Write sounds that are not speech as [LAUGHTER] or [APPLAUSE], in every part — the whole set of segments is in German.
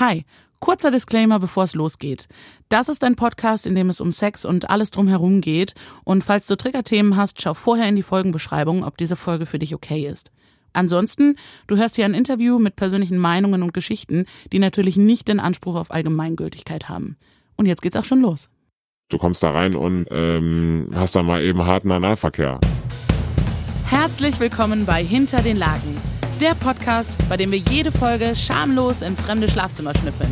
Hi, kurzer Disclaimer, bevor es losgeht. Das ist ein Podcast, in dem es um Sex und alles drumherum geht. Und falls du Triggerthemen hast, schau vorher in die Folgenbeschreibung, ob diese Folge für dich okay ist. Ansonsten, du hörst hier ein Interview mit persönlichen Meinungen und Geschichten, die natürlich nicht den Anspruch auf Allgemeingültigkeit haben. Und jetzt geht's auch schon los. Du kommst da rein und ähm, hast dann mal eben harten Analverkehr. Herzlich willkommen bei Hinter den Lagen, der Podcast, bei dem wir jede Folge schamlos in fremde Schlafzimmer schnüffeln.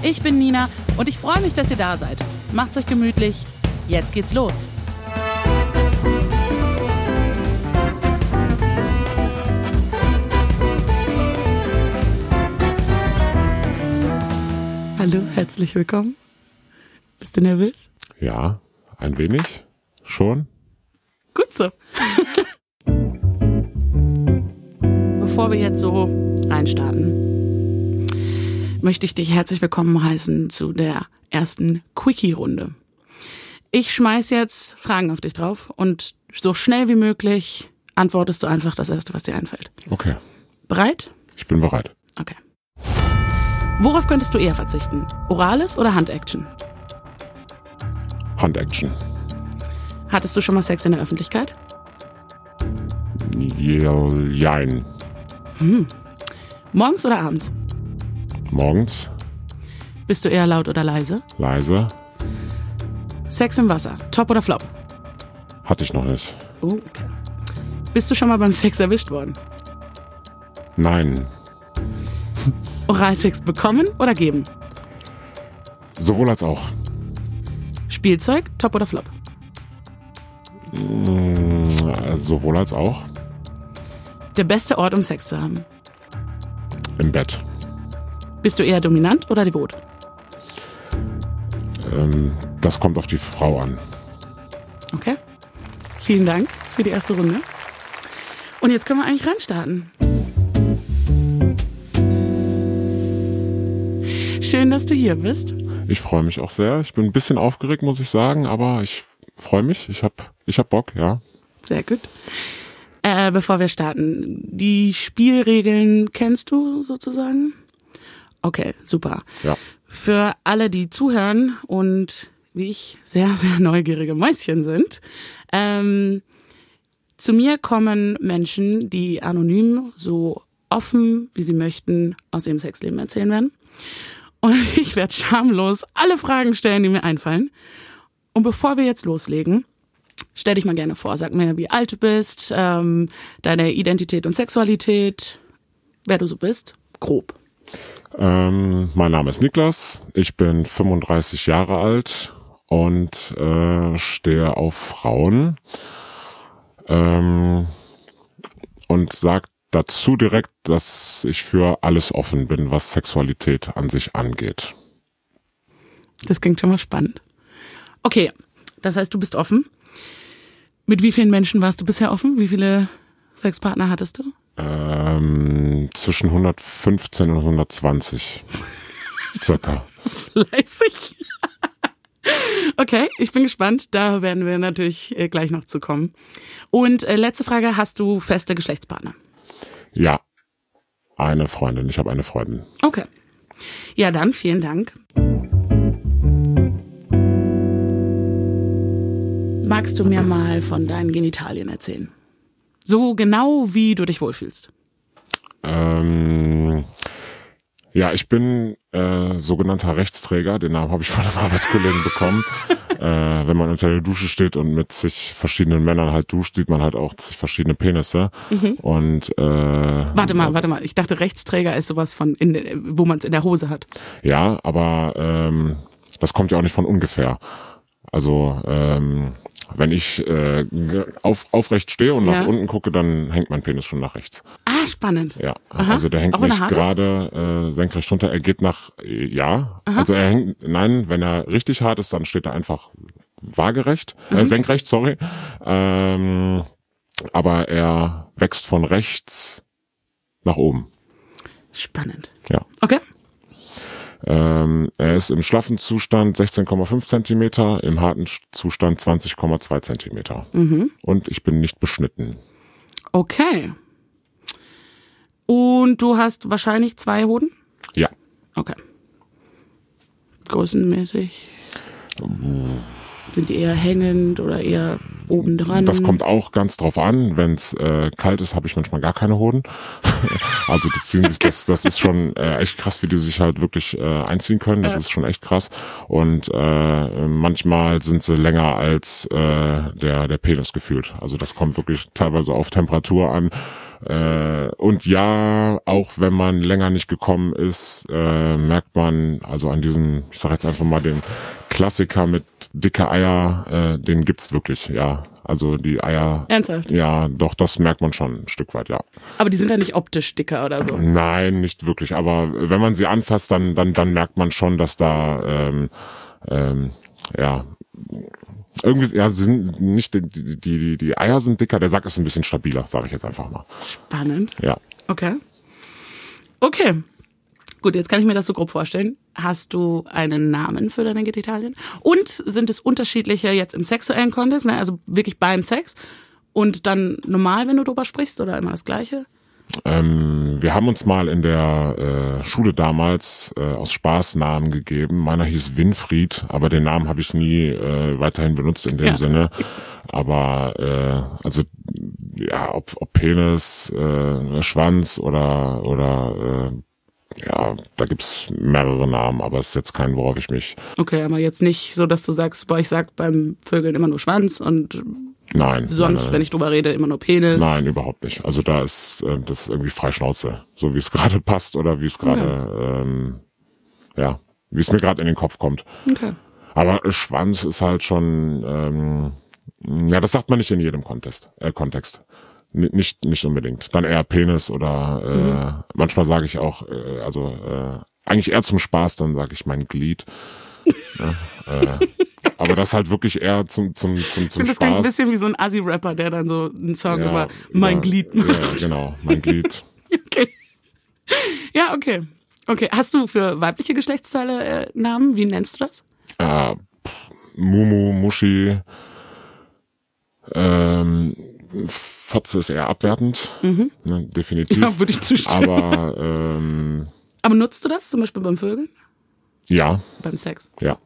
Ich bin Nina und ich freue mich, dass ihr da seid. Macht's euch gemütlich. Jetzt geht's los. Hallo, herzlich willkommen. Bist du nervös? Ja, ein wenig schon. Gut so. [LAUGHS] Bevor wir jetzt so reinstarten, möchte ich dich herzlich willkommen heißen zu der ersten Quickie-Runde. Ich schmeiß jetzt Fragen auf dich drauf und so schnell wie möglich antwortest du einfach das erste, was dir einfällt. Okay, Bereit? ich bin bereit. Okay. Worauf könntest du eher verzichten? Orales oder Handaction? Handaction. Hattest du schon mal Sex in der Öffentlichkeit? Jein. Morgens oder abends? Morgens, Bist du eher laut oder leise? leise, Sex im Wasser, top oder flop? hatte ich noch nicht. Oh, okay. Bist du schon mal beim Sex erwischt worden? Nein, Oralsex bekommen oder geben? sowohl als auch. Spielzeug, top oder flop? Mm, sowohl als auch. Der beste Ort, um Sex zu haben. Im Bett. Bist du eher dominant oder devot? Ähm, das kommt auf die Frau an. Okay. Vielen Dank für die erste Runde. Und jetzt können wir eigentlich reinstarten. Schön, dass du hier bist. Ich freue mich auch sehr. Ich bin ein bisschen aufgeregt, muss ich sagen, aber ich freue mich. Ich hab, ich hab Bock, ja. Sehr gut. Äh, bevor wir starten, die Spielregeln kennst du sozusagen? Okay, super. Ja. Für alle, die zuhören und wie ich sehr, [LAUGHS] sehr neugierige Mäuschen sind, ähm, zu mir kommen Menschen, die anonym so offen, wie sie möchten, aus ihrem Sexleben erzählen werden. Und [LAUGHS] ich werde schamlos alle Fragen stellen, die mir einfallen. Und bevor wir jetzt loslegen, stell dich mal gerne vor. Sag mir, wie alt du bist, ähm, deine Identität und Sexualität, wer du so bist, grob. Ähm, mein Name ist Niklas. Ich bin 35 Jahre alt und äh, stehe auf Frauen. Ähm, und sag dazu direkt, dass ich für alles offen bin, was Sexualität an sich angeht. Das klingt schon mal spannend. Okay, das heißt, du bist offen. Mit wie vielen Menschen warst du bisher offen? Wie viele Sexpartner hattest du? Ähm, zwischen 115 und 120 [LAUGHS] circa. Fleißig. Okay, ich bin gespannt. Da werden wir natürlich äh, gleich noch zu kommen. Und äh, letzte Frage, hast du feste Geschlechtspartner? Ja, eine Freundin. Ich habe eine Freundin. Okay. Ja, dann vielen Dank. Magst du mir mal von deinen Genitalien erzählen? So genau, wie du dich wohlfühlst. Ähm, ja, ich bin äh, sogenannter Rechtsträger. Den Namen habe ich von einem [LAUGHS] Arbeitskollegen bekommen. äh, wenn man unter der Dusche steht und mit sich verschiedenen Männern halt duscht, sieht man halt auch sich verschiedene Penisse. Und äh, Warte mal, warte mal. Ich dachte, Rechtsträger ist sowas von, in, wo man es in der Hose hat. ja, aber ähm, das kommt ja auch nicht von ungefähr. Also ähm, wenn ich äh, auf, aufrecht stehe und nach Ja. unten gucke, dann hängt mein Penis schon nach rechts. Ah, spannend. Ja, Aha. also der hängt Auch nicht gerade äh, senkrecht runter, er geht nach, äh, ja, also er hängt, nein, wenn er richtig hart ist, dann steht er einfach waagerecht, Mhm. äh, senkrecht, sorry, ähm, aber er wächst von rechts nach oben, Spannend. ja. Okay. Ähm, er ist im schlaffen Zustand 16,5 Zentimeter, im harten Zustand 20,2 Zentimeter. Mhm. Und ich bin nicht beschnitten. Okay. Und du hast wahrscheinlich zwei Hoden? Ja, Okay. größenmäßig? Sind die eher hängend oder eher oben dran? Das kommt auch ganz drauf an. Wenn es äh, kalt ist, habe ich manchmal gar keine Hoden. [LAUGHS] also die ziehen sich, das, das ist schon äh, echt krass, wie die sich halt wirklich äh, einziehen können. Das Ja. ist schon echt krass. Und äh, manchmal sind sie länger als äh, der der Penis gefühlt. Also das kommt wirklich teilweise auf Temperatur an. Äh, und ja, auch wenn man länger nicht gekommen ist, äh, merkt man also an diesem, ich sage jetzt einfach mal den Klassiker mit dicke Eier, äh, den gibt's wirklich, ja. Also die Eier, Ernsthaft? ja, doch, das merkt man schon ein Stück weit, ja. Aber die sind ja nicht optisch dicker oder so. Nein, nicht wirklich. Aber wenn man sie anfasst, dann dann dann merkt man schon, dass da ähm, ähm, ja irgendwie ja sind nicht die, die die die Eier sind dicker, der Sack ist ein bisschen stabiler, sage ich jetzt einfach mal. Spannend. Ja. Okay. Okay. Gut, jetzt kann ich mir das so grob vorstellen. Hast du einen Namen für deine Genitalien? Und sind es unterschiedliche jetzt im sexuellen Kontext, ne? also wirklich beim Sex? Und dann normal, wenn du drüber sprichst oder immer das Gleiche? Ähm, wir haben uns mal in der äh, Schule damals äh, aus Spaß Namen gegeben. Meiner hieß Winfried, aber den Namen habe ich nie äh, weiterhin benutzt in dem Ja. Sinne. Aber äh, also ja, ob, ob Penis, äh, Schwanz oder oder äh, ja, da gibt's mehrere Namen, aber es ist jetzt kein, worauf ich mich. Okay, aber jetzt nicht so, dass du sagst, boah, ich sag beim Vögeln immer nur Schwanz und Nein. sonst, nein, wenn ich drüber rede, immer nur Penis. Nein, überhaupt nicht. Also da ist äh, das ist irgendwie Freischnauze, so wie es [LAUGHS] gerade passt oder wie es gerade ähm, ja, wie es mir gerade in den Kopf kommt. Okay. Aber Schwanz ist halt schon, ähm, ja, das sagt man nicht in jedem Kontext. Äh, Kontext. N nicht, nicht unbedingt. Dann eher Penis oder äh, manchmal sage ich auch, äh, also äh, eigentlich eher zum Spaß, dann sage ich mein Glied. Ja, äh, aber das halt wirklich eher zum zum zum Ich zum finde, das klingt ein bisschen wie so ein Assi-Rapper, der dann so einen Song Ja, über mein über- Glied Ja, macht. genau, mein Glied. [LAUGHS] Okay. Ja, okay. Okay, hast du für weibliche Geschlechtsteile äh, Namen? Wie nennst du das? äh, Mumu, Muschi, ähm, Fotze ist eher abwertend, ne, definitiv. Mhm. [LAUGHS] Ja, würde ich zustimmen. Aber ähm, Aber nutzt du das zum Beispiel beim Vögeln? ja, Beim Sex? ja,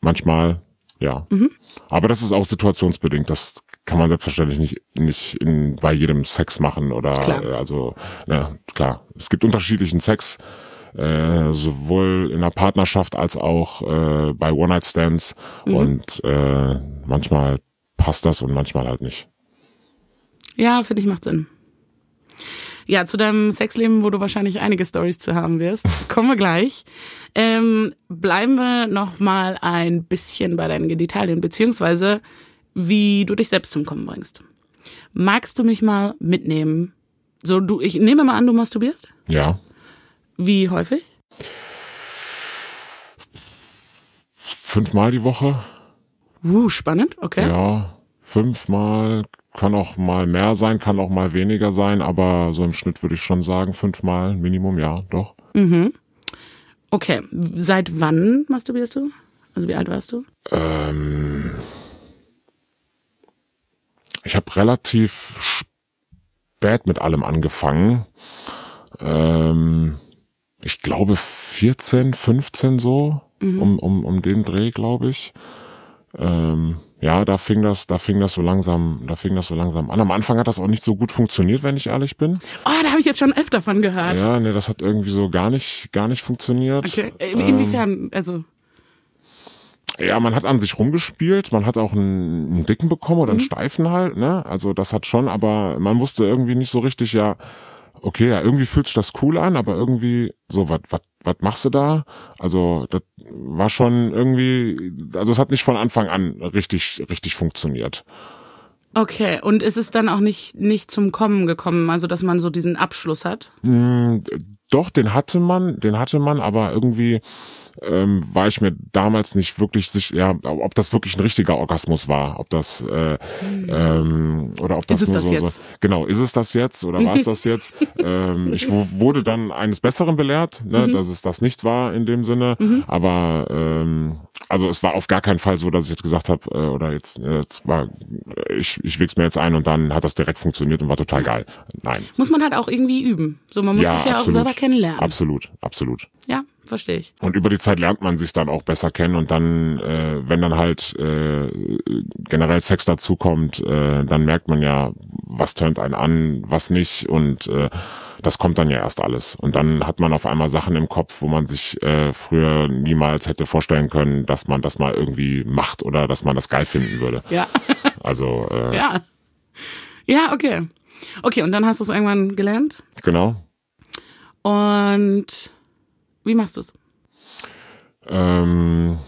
manchmal, ja. Mhm. Aber das ist auch situationsbedingt. Das kann man selbstverständlich nicht nicht in, bei jedem Sex machen oder Klar. äh, also na, klar. Es gibt unterschiedlichen Sex. Äh, sowohl in der Partnerschaft als auch äh, bei One-Night-Stands Mhm. und äh, manchmal passt das und manchmal halt nicht. Ja, finde ich macht Sinn. Ja, zu deinem Sexleben, wo du wahrscheinlich einige Stories zu haben wirst, kommen wir gleich. Ähm, bleiben wir noch mal ein bisschen bei deinen Genitalien, beziehungsweise wie du dich selbst zum Kommen bringst. Magst du mich mal mitnehmen? So, du, ich nehme mal an, du masturbierst. Ja, Wie häufig? fünfmal die Woche. Uh, spannend, okay. Ja, fünfmal kann auch mal mehr sein, kann auch mal weniger sein, aber so im Schnitt würde ich schon sagen, fünfmal Minimum, ja, doch. Okay, seit wann masturbierst du? Also wie alt warst du? Ähm, ich habe relativ spät mit allem angefangen. Ähm, ich glaube 14, 15 so, um, um, um den Dreh, glaube ich. Ähm, ja, da fing das, da fing das so langsam, da fing das so langsam an. Am Anfang hat das auch nicht so gut funktioniert, wenn ich ehrlich bin. Oh, da habe ich jetzt schon öfter von gehört. Ja, nee, das hat irgendwie so gar nicht, gar nicht funktioniert. Okay, äh, inwiefern, also, Ja, man hat an sich rumgespielt, man hat auch einen, einen dicken bekommen Mhm. oder einen steifen halt, ne? Also das hat schon, aber man wusste irgendwie nicht so richtig, ja, okay, ja, irgendwie fühlt sich das cool an, aber irgendwie so, was was machst du da? Also das war schon irgendwie, also es hat nicht von Anfang an richtig richtig funktioniert. okay. Und ist es dann auch nicht, nicht zum Kommen gekommen, also dass man so diesen Abschluss hat? Mm, Doch, den hatte man, den hatte man, aber irgendwie ähm, war ich mir damals nicht wirklich sicher, ja, ob das wirklich ein richtiger Orgasmus war, ob das äh, ähm, oder ob das Ist es nur das so, jetzt? so genau, ist es das jetzt oder war es das jetzt? [LAUGHS] ähm, ich wu- wurde dann eines Besseren belehrt, ne, Mhm. dass es das nicht war in dem Sinne, aber ähm, also es war auf gar keinen Fall so, dass ich jetzt gesagt habe äh, oder jetzt, äh, jetzt war, ich ich wichs mir jetzt ein und dann hat das direkt funktioniert und war total geil. Nein. Muss man halt auch irgendwie üben. So, man muss sich ja auch selber kennenlernen. Absolut, absolut. Ja, verstehe ich. Und über die Zeit lernt man sich dann auch besser kennen und dann, äh, wenn dann halt äh, generell Sex dazukommt, äh, dann merkt man ja, was tönt einen an, was nicht und äh, das kommt dann ja erst alles. Und dann hat man auf einmal Sachen im Kopf, wo man sich äh, früher niemals hätte vorstellen können, dass man das mal irgendwie macht oder dass man das geil finden würde. Ja. [LAUGHS] Also äh, Ja. Ja, okay. Okay, und dann hast du es irgendwann gelernt. genau. Und wie machst du es? Ähm,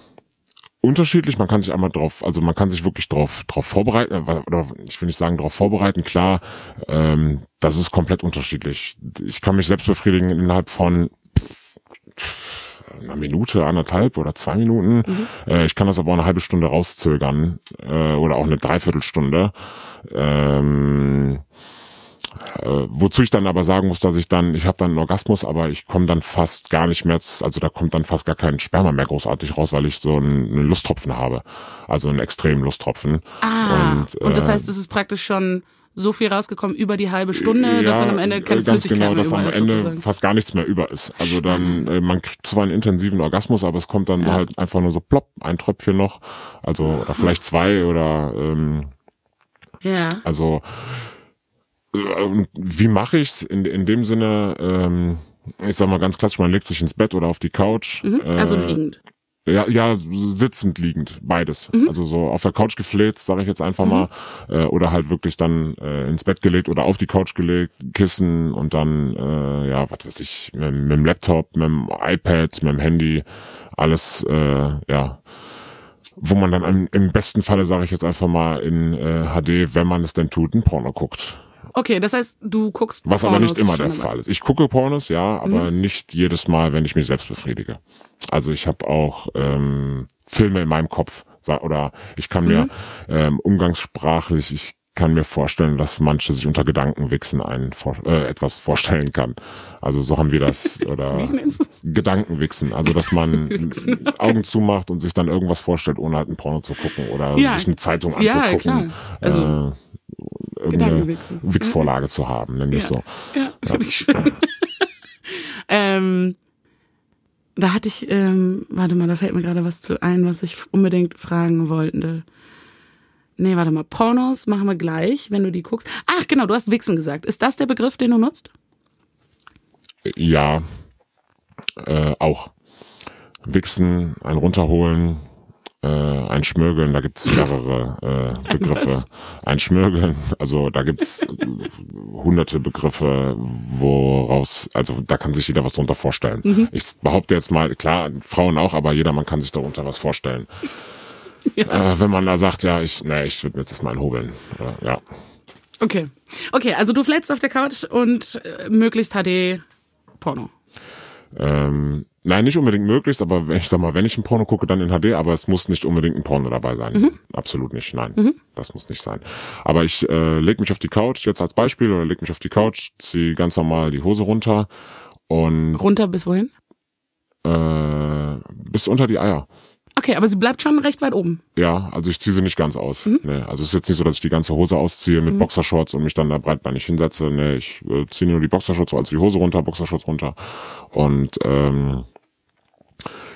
unterschiedlich, man kann sich einmal drauf, also man kann sich wirklich drauf, drauf vorbereiten, äh, oder ich will nicht sagen drauf vorbereiten, klar, ähm, das ist komplett unterschiedlich. Ich kann mich selbst befriedigen innerhalb von einer Minute, anderthalb oder zwei Minuten. Äh, ich kann das aber auch eine halbe Stunde rauszögern äh, oder auch eine Dreiviertelstunde. Ähm, äh, wozu ich dann aber sagen muss, dass ich dann, ich habe dann einen Orgasmus, aber ich komme dann fast gar nicht mehr, also da kommt dann fast gar kein Sperma mehr großartig raus, weil ich so einen, Lusttropfen habe, also einen extremen Lusttropfen. Ah, und, Und, das äh, heißt, es ist praktisch schon so viel rausgekommen über die halbe Stunde, dass dann am Ende keine äh, ganz Flüssigkeit genau, mehr dass am ist, Ende sozusagen. fast gar nichts mehr über ist. Also dann, äh, man kriegt zwar einen intensiven Orgasmus, aber es kommt dann Ja. halt einfach nur so plopp, ein Tröpfchen noch, also oder vielleicht zwei oder ähm, Ja. also äh, wie mache ich's in in dem Sinne? Ähm, ich sag mal ganz klassisch, man legt sich ins Bett oder auf die Couch. Mhm. Also äh, liegend. ja, ja, sitzend liegend, beides. Mhm. Also so auf der Couch gefläzt, sage ich jetzt einfach mal, äh, oder halt wirklich dann äh, ins Bett gelegt oder auf die Couch gelegt, Kissen und dann, äh, ja, was weiß ich, mit, mit dem Laptop, mit dem iPad, mit dem Handy, alles, äh, ja, wo man dann im, im besten Falle, sage ich jetzt einfach mal, in äh, HD, wenn man es denn tut, ein Porno guckt. Okay, das heißt, du guckst Was aber Pornos nicht immer der. Fall ist. Ich gucke Pornos, ja, aber nicht jedes Mal, wenn ich mich selbst befriedige. Also ich habe auch ähm, Filme in meinem Kopf oder ich kann mir ähm, umgangssprachlich, ich kann mir vorstellen, dass manche sich unter Gedankenwichsen vor, äh, etwas vorstellen kann. Also so haben wir das [LAUGHS] oder? Gedankenwichsen, also dass man Wichsen, Augen zumacht und sich dann irgendwas vorstellt, ohne halt ein Porno zu gucken oder Ja. sich eine Zeitung Ja, anzugucken. klar. Also, äh, irgendeine. Wichsvorlage zu haben, nennen wir es so. Ja, finde ich schön. [LAUGHS] ähm, da hatte ich, ähm, warte mal, da fällt mir gerade was zu ein, was ich unbedingt fragen wollte. Nee, warte mal, Pornos machen wir gleich, wenn du die guckst. Ach, genau, du hast Wichsen gesagt. Ist das der Begriff, den du nutzt? Ja, äh, auch. Wichsen, ein runterholen, äh, ein Schmörgeln, da gibt's mehrere äh, [LAUGHS] Begriffe. Ein Schmörgeln, also da gibt's hunderte Begriffe, woraus, also da kann sich jeder was drunter vorstellen. Ich behaupte jetzt mal, klar, Frauen auch, aber jeder man kann sich darunter was vorstellen. Äh, wenn man da sagt, ja, ich, ne, ich würde mir das mal hobeln. Äh, ja. Okay. Okay, also du flätst auf der Couch und äh, möglichst HD Porno. Ähm, nein, nicht unbedingt möglichst, aber wenn ich sag mal, wenn ich ein Porno gucke, dann in HD, aber es muss nicht unbedingt ein Porno dabei sein. Absolut nicht, nein. Das muss nicht sein. Aber ich äh, leg mich auf die Couch, jetzt als Beispiel, oder leg mich auf die Couch, zieh ganz normal die Hose runter und Runter bis wohin? äh, bis unter die Eier. Okay, aber sie bleibt schon recht weit oben. Ja, also ich ziehe sie nicht ganz aus. Nee, also es ist jetzt nicht so, dass ich die ganze Hose ausziehe mit Boxershorts und mich dann da breitbeinig hinsetze. Nee, ich äh, ziehe nur die Boxershorts, also die Hose runter, Boxershorts runter. Und ähm,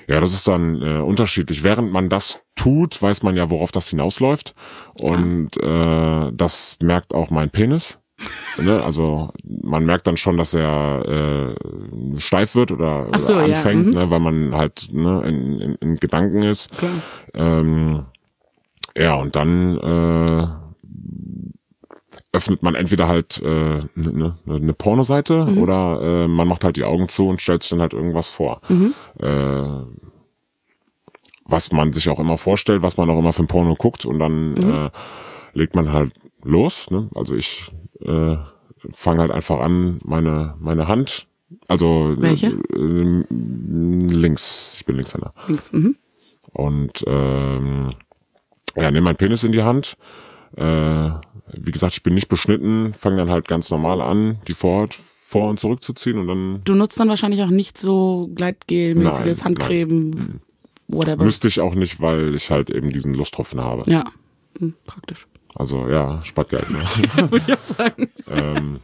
ja, das ist dann äh, unterschiedlich. Während man das tut, weiß man ja, worauf das hinausläuft. Und äh, das merkt auch mein Penis. Ne? Also man merkt dann schon, dass er äh, steif wird oder, so, oder ja, anfängt, mhm. ne? weil man halt ne, in, in, in Gedanken ist. Klar. Ähm, ja, und dann äh, öffnet man entweder halt äh, ne, ne, ne Pornoseite oder äh, man macht halt die Augen zu und stellt sich dann halt irgendwas vor. Äh, was man sich auch immer vorstellt, was man auch immer für ein Porno guckt und dann äh, legt man halt los. Ne? Also ich äh, fange halt einfach an, meine meine Hand, also Welche? Äh, links, ich bin Linkshänder. Links. Mhm. Und ähm, ja, nehme meinen Penis in die Hand. Äh, wie gesagt, ich bin nicht beschnitten, fange dann halt ganz normal an, die Vorhaut vor und zurückzuziehen und dann Du nutzt dann wahrscheinlich auch nicht so Gleitgel-mäßiges Nein, Handcreme, whatever. müsste ich auch nicht, weil ich halt eben diesen Lusttropfen habe. Ja, hm, praktisch. Also ja, spart Geld. Ne? [LAUGHS] Würde ich auch sagen. ähm,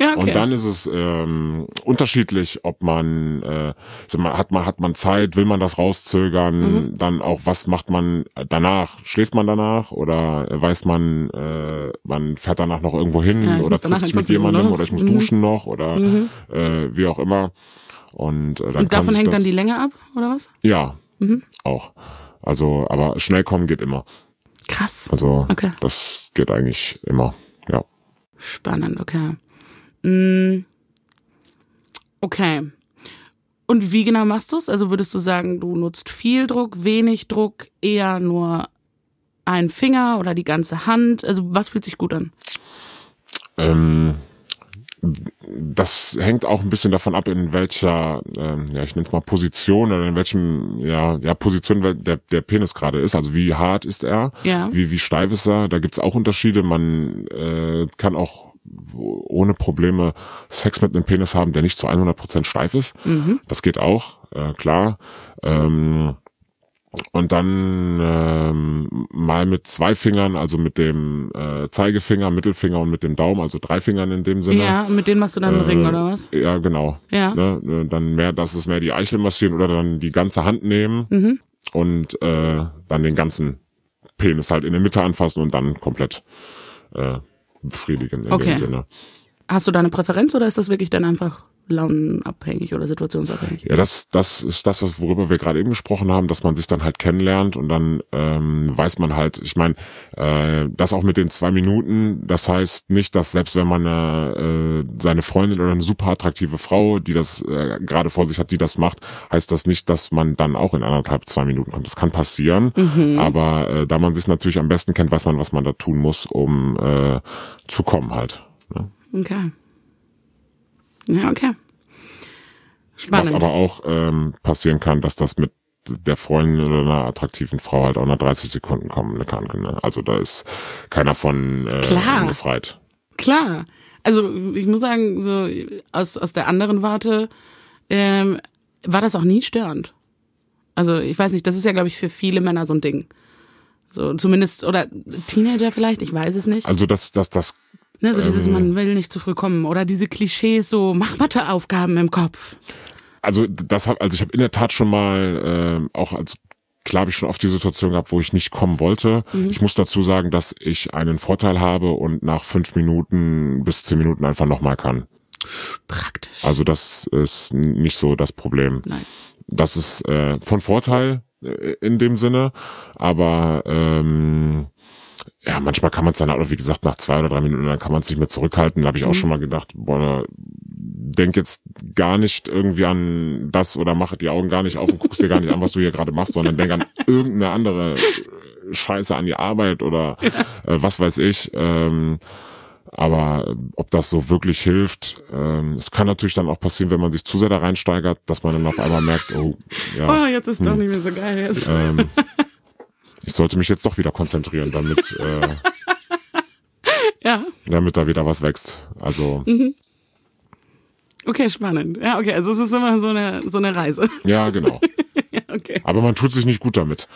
Ja, okay. Und dann ist es ähm, unterschiedlich, ob man, äh, hat man hat man Zeit, will man das rauszögern, Mhm. dann auch was macht man danach? Schläft man danach oder weiß man, äh, man fährt danach noch irgendwo hin Ja, oder trifft sich mit jemandem oder ich muss Mhm. duschen noch oder äh, wie auch immer. Und, äh, dann Und davon hängt das, dann die Länge ab, oder was? ja Mhm. auch. Also, aber schnell kommen geht immer. Krass. Also Okay. das geht eigentlich immer. Ja. Spannend, okay. Mm, Okay. Und wie genau machst du es? Also würdest du sagen, du nutzt viel Druck, wenig Druck, eher nur ein Finger oder die ganze Hand? Also was fühlt sich gut an? Ähm, das hängt auch ein bisschen davon ab, in welcher, ähm, ja, ich nenne es mal Position oder in welchem, ja, ja, Position der, der Penis gerade ist. Also wie hart ist er, Ja. wie, wie steif ist er. Da gibt's auch Unterschiede. Man äh, kann auch ohne Probleme Sex mit einem Penis haben, der nicht zu 100% steif ist. Das geht auch, äh, klar. Ähm, und dann ähm, mal mit zwei Fingern, also mit dem äh, Zeigefinger, Mittelfinger und mit dem Daumen, also drei Fingern in dem Sinne. Ja, mit denen machst du dann einen Ring oder was? Ja, genau. Ja. Ne, ne, dann mehr, das ist mehr die Eichel massieren oder dann die ganze Hand nehmen Mhm. und äh, dann den ganzen Penis halt in der Mitte anfassen und dann komplett äh, befriedigen in Okay. dem Sinne. Hast du da eine Präferenz oder ist das wirklich dann einfach launenabhängig oder situationsabhängig? Ja, das, das ist das, was- worüber wir gerade eben gesprochen haben, dass man sich dann halt kennenlernt und dann ähm, weiß man halt, ich meine, äh, das auch mit den zwei Minuten, das heißt nicht, dass selbst wenn man äh, äh, seine Freundin oder eine super attraktive Frau, die das äh, gerade vor sich hat, die das macht, heißt das nicht, dass man dann auch in anderthalb, zwei Minuten kommt. Das kann passieren, aber äh, da man sich natürlich am besten kennt, weiß man, was man da tun muss, um äh, zu kommen halt. Ne? Okay. Ja, okay. Spannend. Was aber auch ähm, passieren kann, dass das mit der Freundin oder einer attraktiven Frau halt auch nach 30 Sekunden kommen kann. Ne? Also da ist keiner von äh, Klar. befreit. Klar. Also ich muss sagen, so aus, aus der anderen Warte ähm, war das auch nie störend. Also ich weiß nicht, das ist ja, glaube ich, für viele Männer so ein Ding. So zumindest, oder Teenager vielleicht, ich weiß es nicht. Also das, das, das, Ne, so dieses, ähm, man will nicht zu früh kommen. Oder diese Klischees, so mach Matheaufgaben im Kopf. also das hab, also ich habe in der Tat schon mal ähm, auch als klar habe ich schon oft die Situation gehabt, wo ich nicht kommen wollte. Ich muss dazu sagen, dass ich einen Vorteil habe und nach fünf Minuten bis zehn Minuten einfach nochmal kann. Praktisch. Also das ist nicht so das Problem. Nice. das ist äh, von Vorteil äh, in dem Sinne, aber ähm, ja, manchmal kann man es dann auch, wie gesagt, nach zwei oder drei Minuten, dann kann man es nicht mehr zurückhalten. Da habe ich auch schon mal gedacht, boah, denk jetzt gar nicht irgendwie an das oder mach die Augen gar nicht auf und guckst dir gar nicht an, was du hier gerade machst, sondern denk an [LAUGHS] irgendeine andere Scheiße an die Arbeit oder äh, was weiß ich. Ähm, aber ob das so wirklich hilft, ähm, es kann natürlich dann auch passieren, wenn man sich zu sehr da reinsteigert, dass man dann auf einmal merkt, oh, ja, Oh, jetzt ist doch nicht mehr so geil jetzt. ähm, [LAUGHS] ich sollte mich jetzt doch wieder konzentrieren, damit, äh, [LAUGHS] Ja, damit da wieder was wächst. Also, okay, spannend. Ja, okay, also es ist immer so eine, so eine Reise. ja, genau. [LAUGHS] Ja, okay. Aber man tut sich nicht gut damit.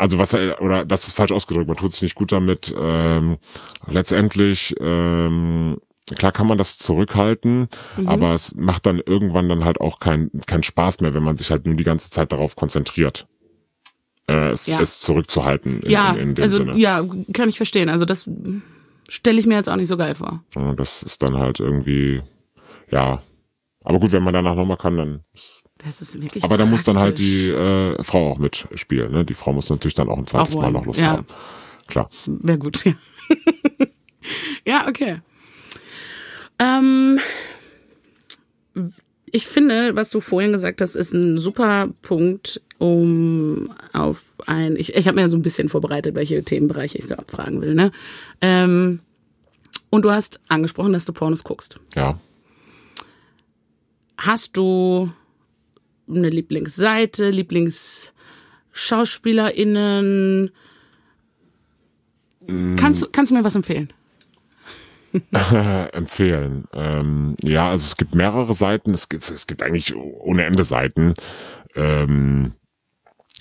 Also was er- oder das ist falsch ausgedrückt, man tut sich nicht gut damit. Ähm, letztendlich, ähm, klar kann man das zurückhalten, Mhm. aber es macht dann irgendwann dann halt auch keinen keinen Spaß mehr, wenn man sich halt nur die ganze Zeit darauf konzentriert. Äh, es, Ja. es zurückzuhalten in, Ja, in, in dem also Sinne. ja, kann ich verstehen. Also das stelle ich mir jetzt auch nicht so geil vor. Ja, Das ist dann halt irgendwie, ja. Aber gut, wenn man danach nochmal kann, dann. Ist, Das ist wirklich. aber da muss dann halt die äh, Frau auch mitspielen. Ne? Die Frau muss natürlich dann auch ein zweites Auch Mal noch Lust ja. haben. Klar. Wäre gut, ja. [LAUGHS] ja, okay. Ähm, ich finde, was du vorhin gesagt hast, ist ein super Punkt, um auf ein. Ich, ich habe mir ja so ein bisschen vorbereitet, welche Themenbereiche ich so abfragen will. Ne? Ähm, und du hast angesprochen, dass du Pornos guckst. Ja. Hast du eine Lieblingsseite, LieblingsschauspielerInnen? Kannst, du- kannst du mir was empfehlen? [LAUGHS] Empfehlen. Ähm, ja, also es gibt mehrere Seiten. Es gibt, es gibt eigentlich ohne Ende Seiten. Ähm,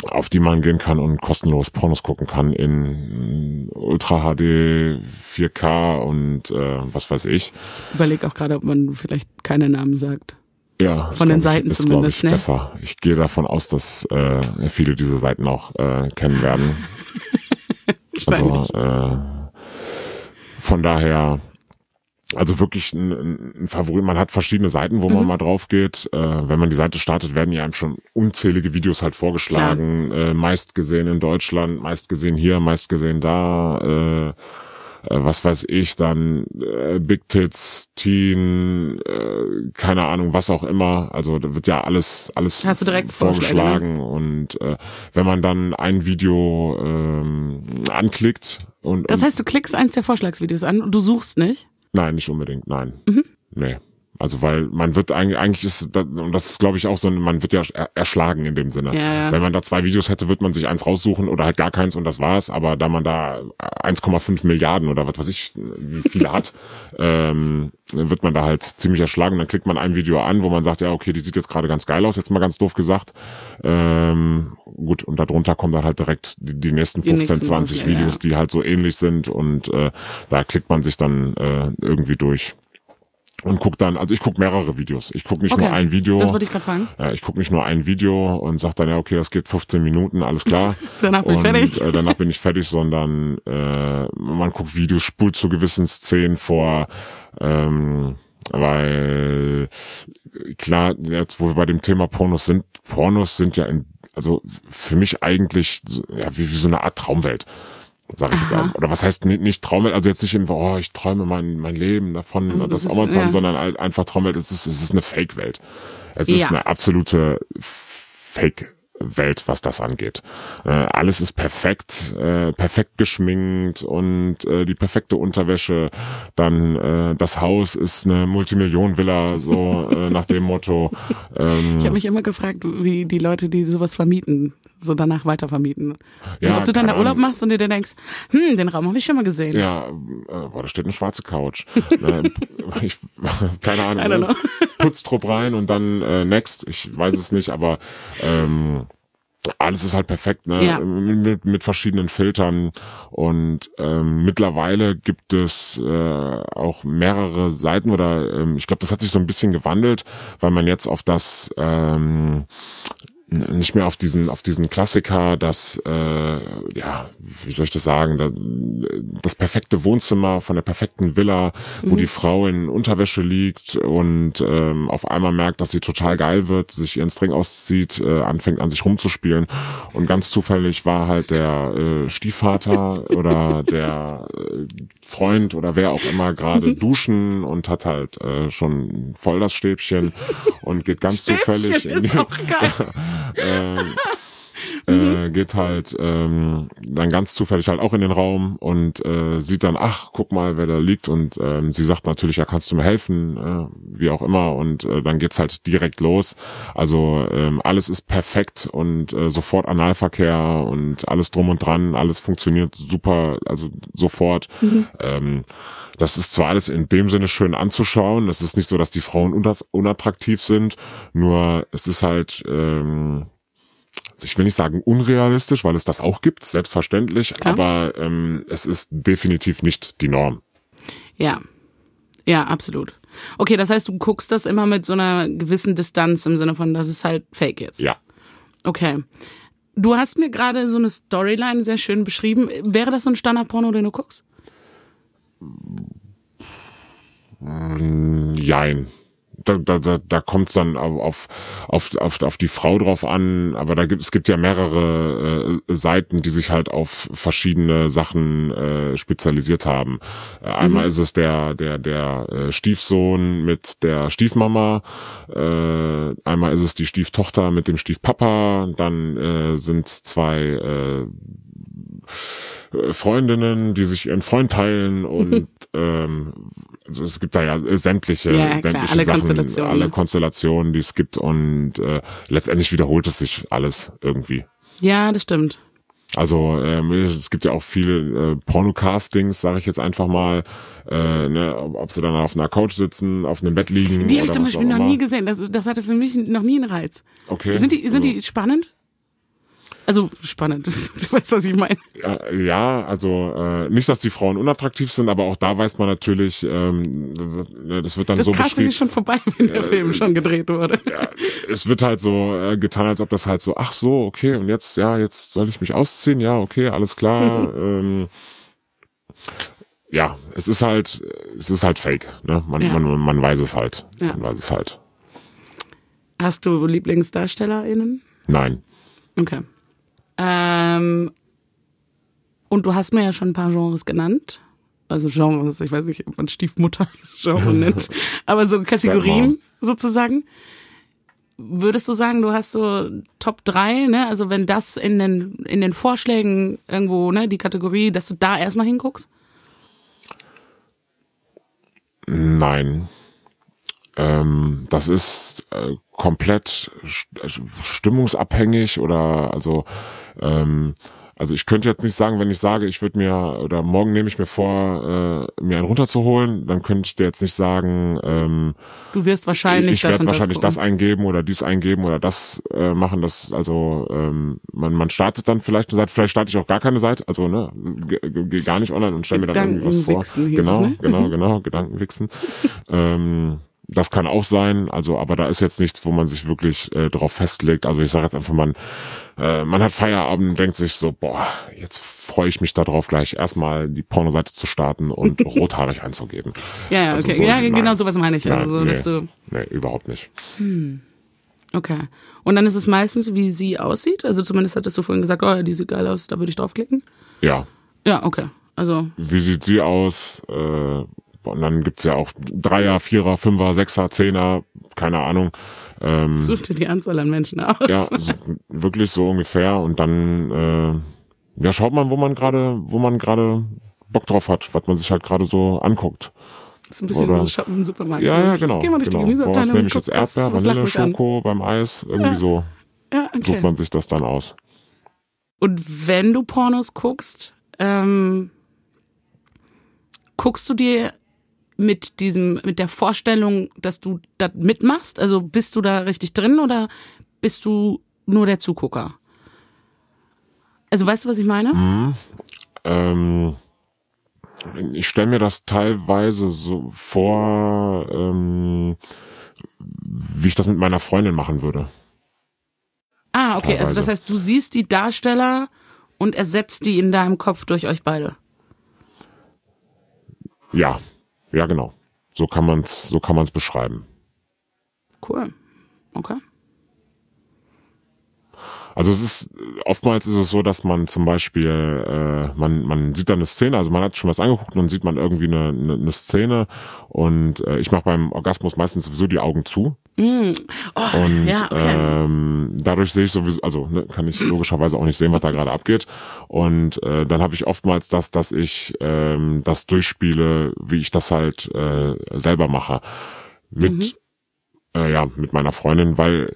auf die man gehen kann und kostenlos Pornos gucken kann in Ultra HD, 4K und äh, was weiß ich. Ich überlege auch gerade, ob man vielleicht keine Namen sagt. Ja, Von den Seiten ich, ist, zumindest, ich, ne? besser. Ich gehe davon aus, dass äh, viele diese Seiten auch äh, kennen werden. [LAUGHS] Also äh, von daher, also wirklich ein, ein Favorit. Man hat verschiedene Seiten, wo Mhm. man mal drauf geht. Äh, wenn man die Seite startet, werden ja einem schon unzählige Videos halt vorgeschlagen. Äh, meist gesehen in Deutschland, meist gesehen hier, meist gesehen da. Äh, äh, was weiß ich, dann äh, Big Tits, Teen, äh, keine Ahnung, was auch immer. Also da wird ja alles, alles Hast du direkt Vorschläge, ne? vorgeschlagen. Und äh, wenn man dann ein Video ähm, anklickt und, Das heißt, du klickst eins der Vorschlagsvideos an und du suchst nicht? Nein, nicht unbedingt, nein. Mhm. Nee. Also weil man wird eigentlich, eigentlich ist, und das ist glaube ich auch so, ein- man wird ja er, erschlagen in dem Sinne. Ja, ja. Wenn man da zwei Videos hätte, wird man sich eins raussuchen oder halt gar keins und das war's. Aber da man da 1,5 Milliarden oder was weiß ich, wie viele hat, [LAUGHS] ähm, wird man da halt ziemlich erschlagen. Dann klickt man ein Video an, wo man sagt, ja okay, die sieht jetzt gerade ganz geil aus, jetzt mal ganz doof gesagt. Ähm, gut, und darunter kommen dann halt direkt die, die nächsten Die 15, nächsten 20 Vorschläge, Videos, ja. die halt so ähnlich sind und äh, da klickt man sich dann äh, irgendwie durch und guckt dann, also ich gucke mehrere Videos. Ich gucke nicht Okay. nur ein Video. Das wollte ich gerade fragen. Ja, ich gucke nicht nur ein Video und sag dann, ja, okay, das geht 15 Minuten, alles klar. [LAUGHS] Danach bin ich fertig. Äh, danach bin ich fertig, sondern äh, man guckt Videos, spult zu gewissen Szenen vor, ähm, weil klar, jetzt wo wir bei dem Thema Pornos sind, Pornos sind ja in, also für mich eigentlich ja, wie, wie so eine Art Traumwelt. Sag ich jetzt auch. Oder was heißt nicht, nicht Traumwelt, also jetzt nicht im, oh, ich träume mein, mein Leben davon, Also das das, ist- auch mal zu haben, ja. sondern halt einfach Traumwelt, es ist, es ist eine Fake-Welt. Es ist Ja. eine absolute Fake-Welt, was das angeht. Äh, alles ist perfekt, äh, perfekt geschminkt und äh, die perfekte Unterwäsche. Dann äh, das Haus ist eine Multimillionen-Villa, so äh, [LAUGHS] nach dem Motto. Ähm, Ich habe mich immer gefragt, wie die Leute, die sowas vermieten, so danach weitervermieten. Ja, und ob du dann da Urlaub Ahnung. machst und dir dann denkst, hm, den Raum habe ich schon mal gesehen. Ja, äh, boah, da steht eine schwarze Couch. [LAUGHS] ne, ich, [LAUGHS] keine I don't Ahnung. Putztrupp rein und dann äh, next. Ich weiß es nicht, aber ähm, alles ist halt perfekt, ne? Ja. Mit, mit verschiedenen Filtern und ähm, mittlerweile gibt es äh, auch mehrere Seiten oder ähm, ich glaube, das hat sich so ein bisschen gewandelt, weil man jetzt auf das ähm, nicht mehr auf diesen auf diesen Klassiker, das äh, ja, wie soll ich das sagen, da, das perfekte Wohnzimmer von der perfekten Villa, wo die Frau in Unterwäsche liegt und ähm, auf einmal merkt, dass sie total geil wird, sich ihren String auszieht, äh, anfängt an sich rumzuspielen. Und ganz zufällig war halt der äh, Stiefvater [LAUGHS] oder der äh, Freund oder wer auch immer gerade [LAUGHS] duschen und hat halt äh, schon voll das Stäbchen und geht ganz zufällig Stäbchen ist [LAUGHS] ähm, äh, geht halt ähm, dann ganz zufällig halt auch in den Raum und äh, sieht dann, ach, guck mal, wer da liegt und ähm, sie sagt natürlich, ja, kannst du mir helfen, äh, wie auch immer und äh, dann geht's halt direkt los. Also ähm, alles ist perfekt und äh, sofort Analverkehr und alles drum und dran, alles funktioniert super, also sofort. Ähm, das ist zwar alles in dem Sinne schön anzuschauen, es ist nicht so, dass die Frauen unat- unattraktiv sind, nur es ist halt ähm, also ich will nicht sagen unrealistisch, weil es das auch gibt, selbstverständlich, Klar. aber ähm, es ist definitiv nicht die Norm. Ja. Ja, absolut. Okay, das heißt, du guckst das immer mit so einer gewissen Distanz im Sinne von, das ist halt fake jetzt. Ja. Okay. Du hast mir gerade so eine Storyline sehr schön beschrieben. Wäre das so ein Standardporno, den du guckst? Jein. Da, da, da, da kommt es dann auf, auf, auf, auf die Frau drauf an, aber da gibt es gibt ja mehrere äh, Seiten, die sich halt auf verschiedene Sachen äh, spezialisiert haben. Äh, einmal ist es der der der äh, Stiefsohn mit der Stiefmama, äh, einmal ist es die Stieftochter mit dem Stiefpapa, dann äh, sind zwei äh, Freundinnen, die sich ihren Freund teilen und [LAUGHS] ähm, also es gibt da ja sämtliche, Ja, klar, sämtliche alle Sachen, Konstellationen, alle ne? Konstellationen, die es gibt und äh, letztendlich wiederholt es sich alles irgendwie. Ja, das stimmt. Also ähm, es gibt ja auch viele äh, Pornocastings, sage ich jetzt einfach mal, äh, ne, ob, sie dann auf einer Couch sitzen, auf einem Bett liegen. Die habe ich zum Beispiel noch nie gesehen. Das, das hatte für mich noch nie einen Reiz. Okay. Sind die, sind also, die spannend? Also spannend, [LAUGHS] du weißt, was ich meine. Ja, also äh, nicht, dass die Frauen unattraktiv sind, aber auch da weiß man natürlich, ähm, das wird dann das so beschrieben. ist schon vorbei, wenn der Film schon gedreht wurde. Ja, es wird halt so äh, getan, als ob das halt so, ach so, okay, und jetzt, ja, jetzt soll ich mich ausziehen, ja, okay, alles klar. [LAUGHS] ähm, ja, es ist halt, es ist halt fake, ne? Man, Ja. man, man weiß es halt. Ja. Man weiß es halt. Hast du LieblingsdarstellerInnen? Nein. Okay. Ähm, und du hast mir ja schon ein paar Genres genannt. Also Genres, ich weiß nicht, ob man Stiefmutter-Genre [LAUGHS] nennt, [LAUGHS] aber so Kategorien sozusagen. Würdest du sagen, du hast so Top 3, ne? Also wenn das in den, in den Vorschlägen irgendwo, ne, die Kategorie, dass du da erstmal hinguckst? Nein. Ähm, das ist äh, komplett äh, stimmungsabhängig oder also ähm, also ich könnte jetzt nicht sagen, wenn ich sage, ich würde mir oder morgen nehme ich mir vor, äh, mir einen runterzuholen, dann könnte ich dir jetzt nicht sagen, ähm, Du wirst wahrscheinlich ich das werde wahrscheinlich das, das, eingeben oder dies eingeben oder das äh, machen. Das also ähm, man man startet dann vielleicht eine Seite, vielleicht starte ich auch gar keine Seite, also ne, gehe gar nicht online und stelle mir dann irgendwas vor. Hieß es, Genau, ne? genau, genau, Gedankenwichsen. [LAUGHS] ähm, das kann auch sein, also aber da ist jetzt nichts, wo man sich wirklich äh, drauf festlegt. Also ich sage jetzt einfach, man äh, man hat Feierabend und denkt sich so, boah, jetzt freue ich mich darauf, gleich erstmal die Pornoseite zu starten und [LAUGHS] rothaarig einzugeben. Ja, ja, Also okay. so- ja, nein. genau sowas meine ich. Also Nein, so, nee, dass du, nee, überhaupt nicht. okay. Und dann ist es meistens, wie sie aussieht. Also zumindest hattest du vorhin gesagt, oh, die sieht geil aus, da würde ich draufklicken. Ja, Ja, okay. Also, wie sieht sie aus? Äh, und dann gibt's ja auch Dreier, Vierer, Fünfer, Sechser, Zehner, keine Ahnung. Ähm, such dir die Anzahl an Menschen aus. ja, so, wirklich so ungefähr. Und dann äh, ja, schaut man, wo man gerade, wo man gerade Bock drauf hat, was man sich halt gerade so anguckt. Das ist ein bisschen Oder- so Shoppen im Supermarkt. Ja, ja, Ich genau. Geh mal durch genau. die Boah, was Gemüseabteilung nehme ich jetzt Erdbeer, was Vanille. Schoko beim Eis, irgendwie so Ja, sucht okay. man sich das dann aus. Und wenn du Pornos guckst, ähm, guckst du dir mit diesem, mit der Vorstellung, dass du das mitmachst? Also bist du da richtig drin oder bist du nur der Zugucker? Also weißt du, was ich meine? Ähm, ich stelle mir das teilweise so vor, ähm, wie ich das mit meiner Freundin machen würde. Ah, okay. Also teilweise. das heißt, du siehst die Darsteller und ersetzt die in deinem Kopf durch euch beide. Ja, ja genau. So kann man's, so kann man's beschreiben. Cool. Okay. Also es ist oftmals ist es so, dass man zum Beispiel äh, man man sieht dann eine Szene, also man hat schon was angeguckt und dann sieht man irgendwie eine, eine, eine Szene und äh, ich mache beim Orgasmus meistens sowieso die Augen zu Oh, und ja, okay. ähm, dadurch sehe ich sowieso, also ne, kann ich logischerweise auch nicht sehen, was da gerade abgeht und äh, dann habe ich oftmals das, dass ich ähm, das durchspiele, wie ich das halt äh, selber mache mit Mhm. äh, ja mit meiner Freundin, weil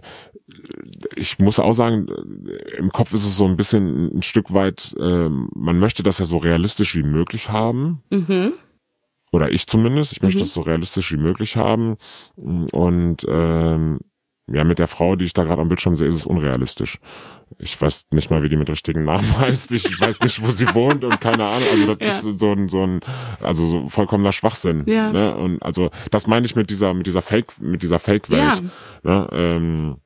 ich muss auch sagen, äh, im Kopf ist es so ein bisschen ein Stück weit, ähm, man möchte das ja so realistisch wie möglich haben. Mhm. Oder ich zumindest. Ich möchte das so realistisch wie möglich haben. Und ähm, ja, mit der Frau, die ich da gerade am Bildschirm sehe, ist es unrealistisch. Ich weiß nicht mal, wie die mit richtigen Namen [LAUGHS] heißt. Ich weiß nicht, wo sie wohnt und keine Ahnung. Also das Ja. ist so ein, so ein, also so vollkommener Schwachsinn. Ja. Ne? Und also das meine ich mit dieser, mit dieser Fake, mit dieser Fake-Welt. Ne? Ähm,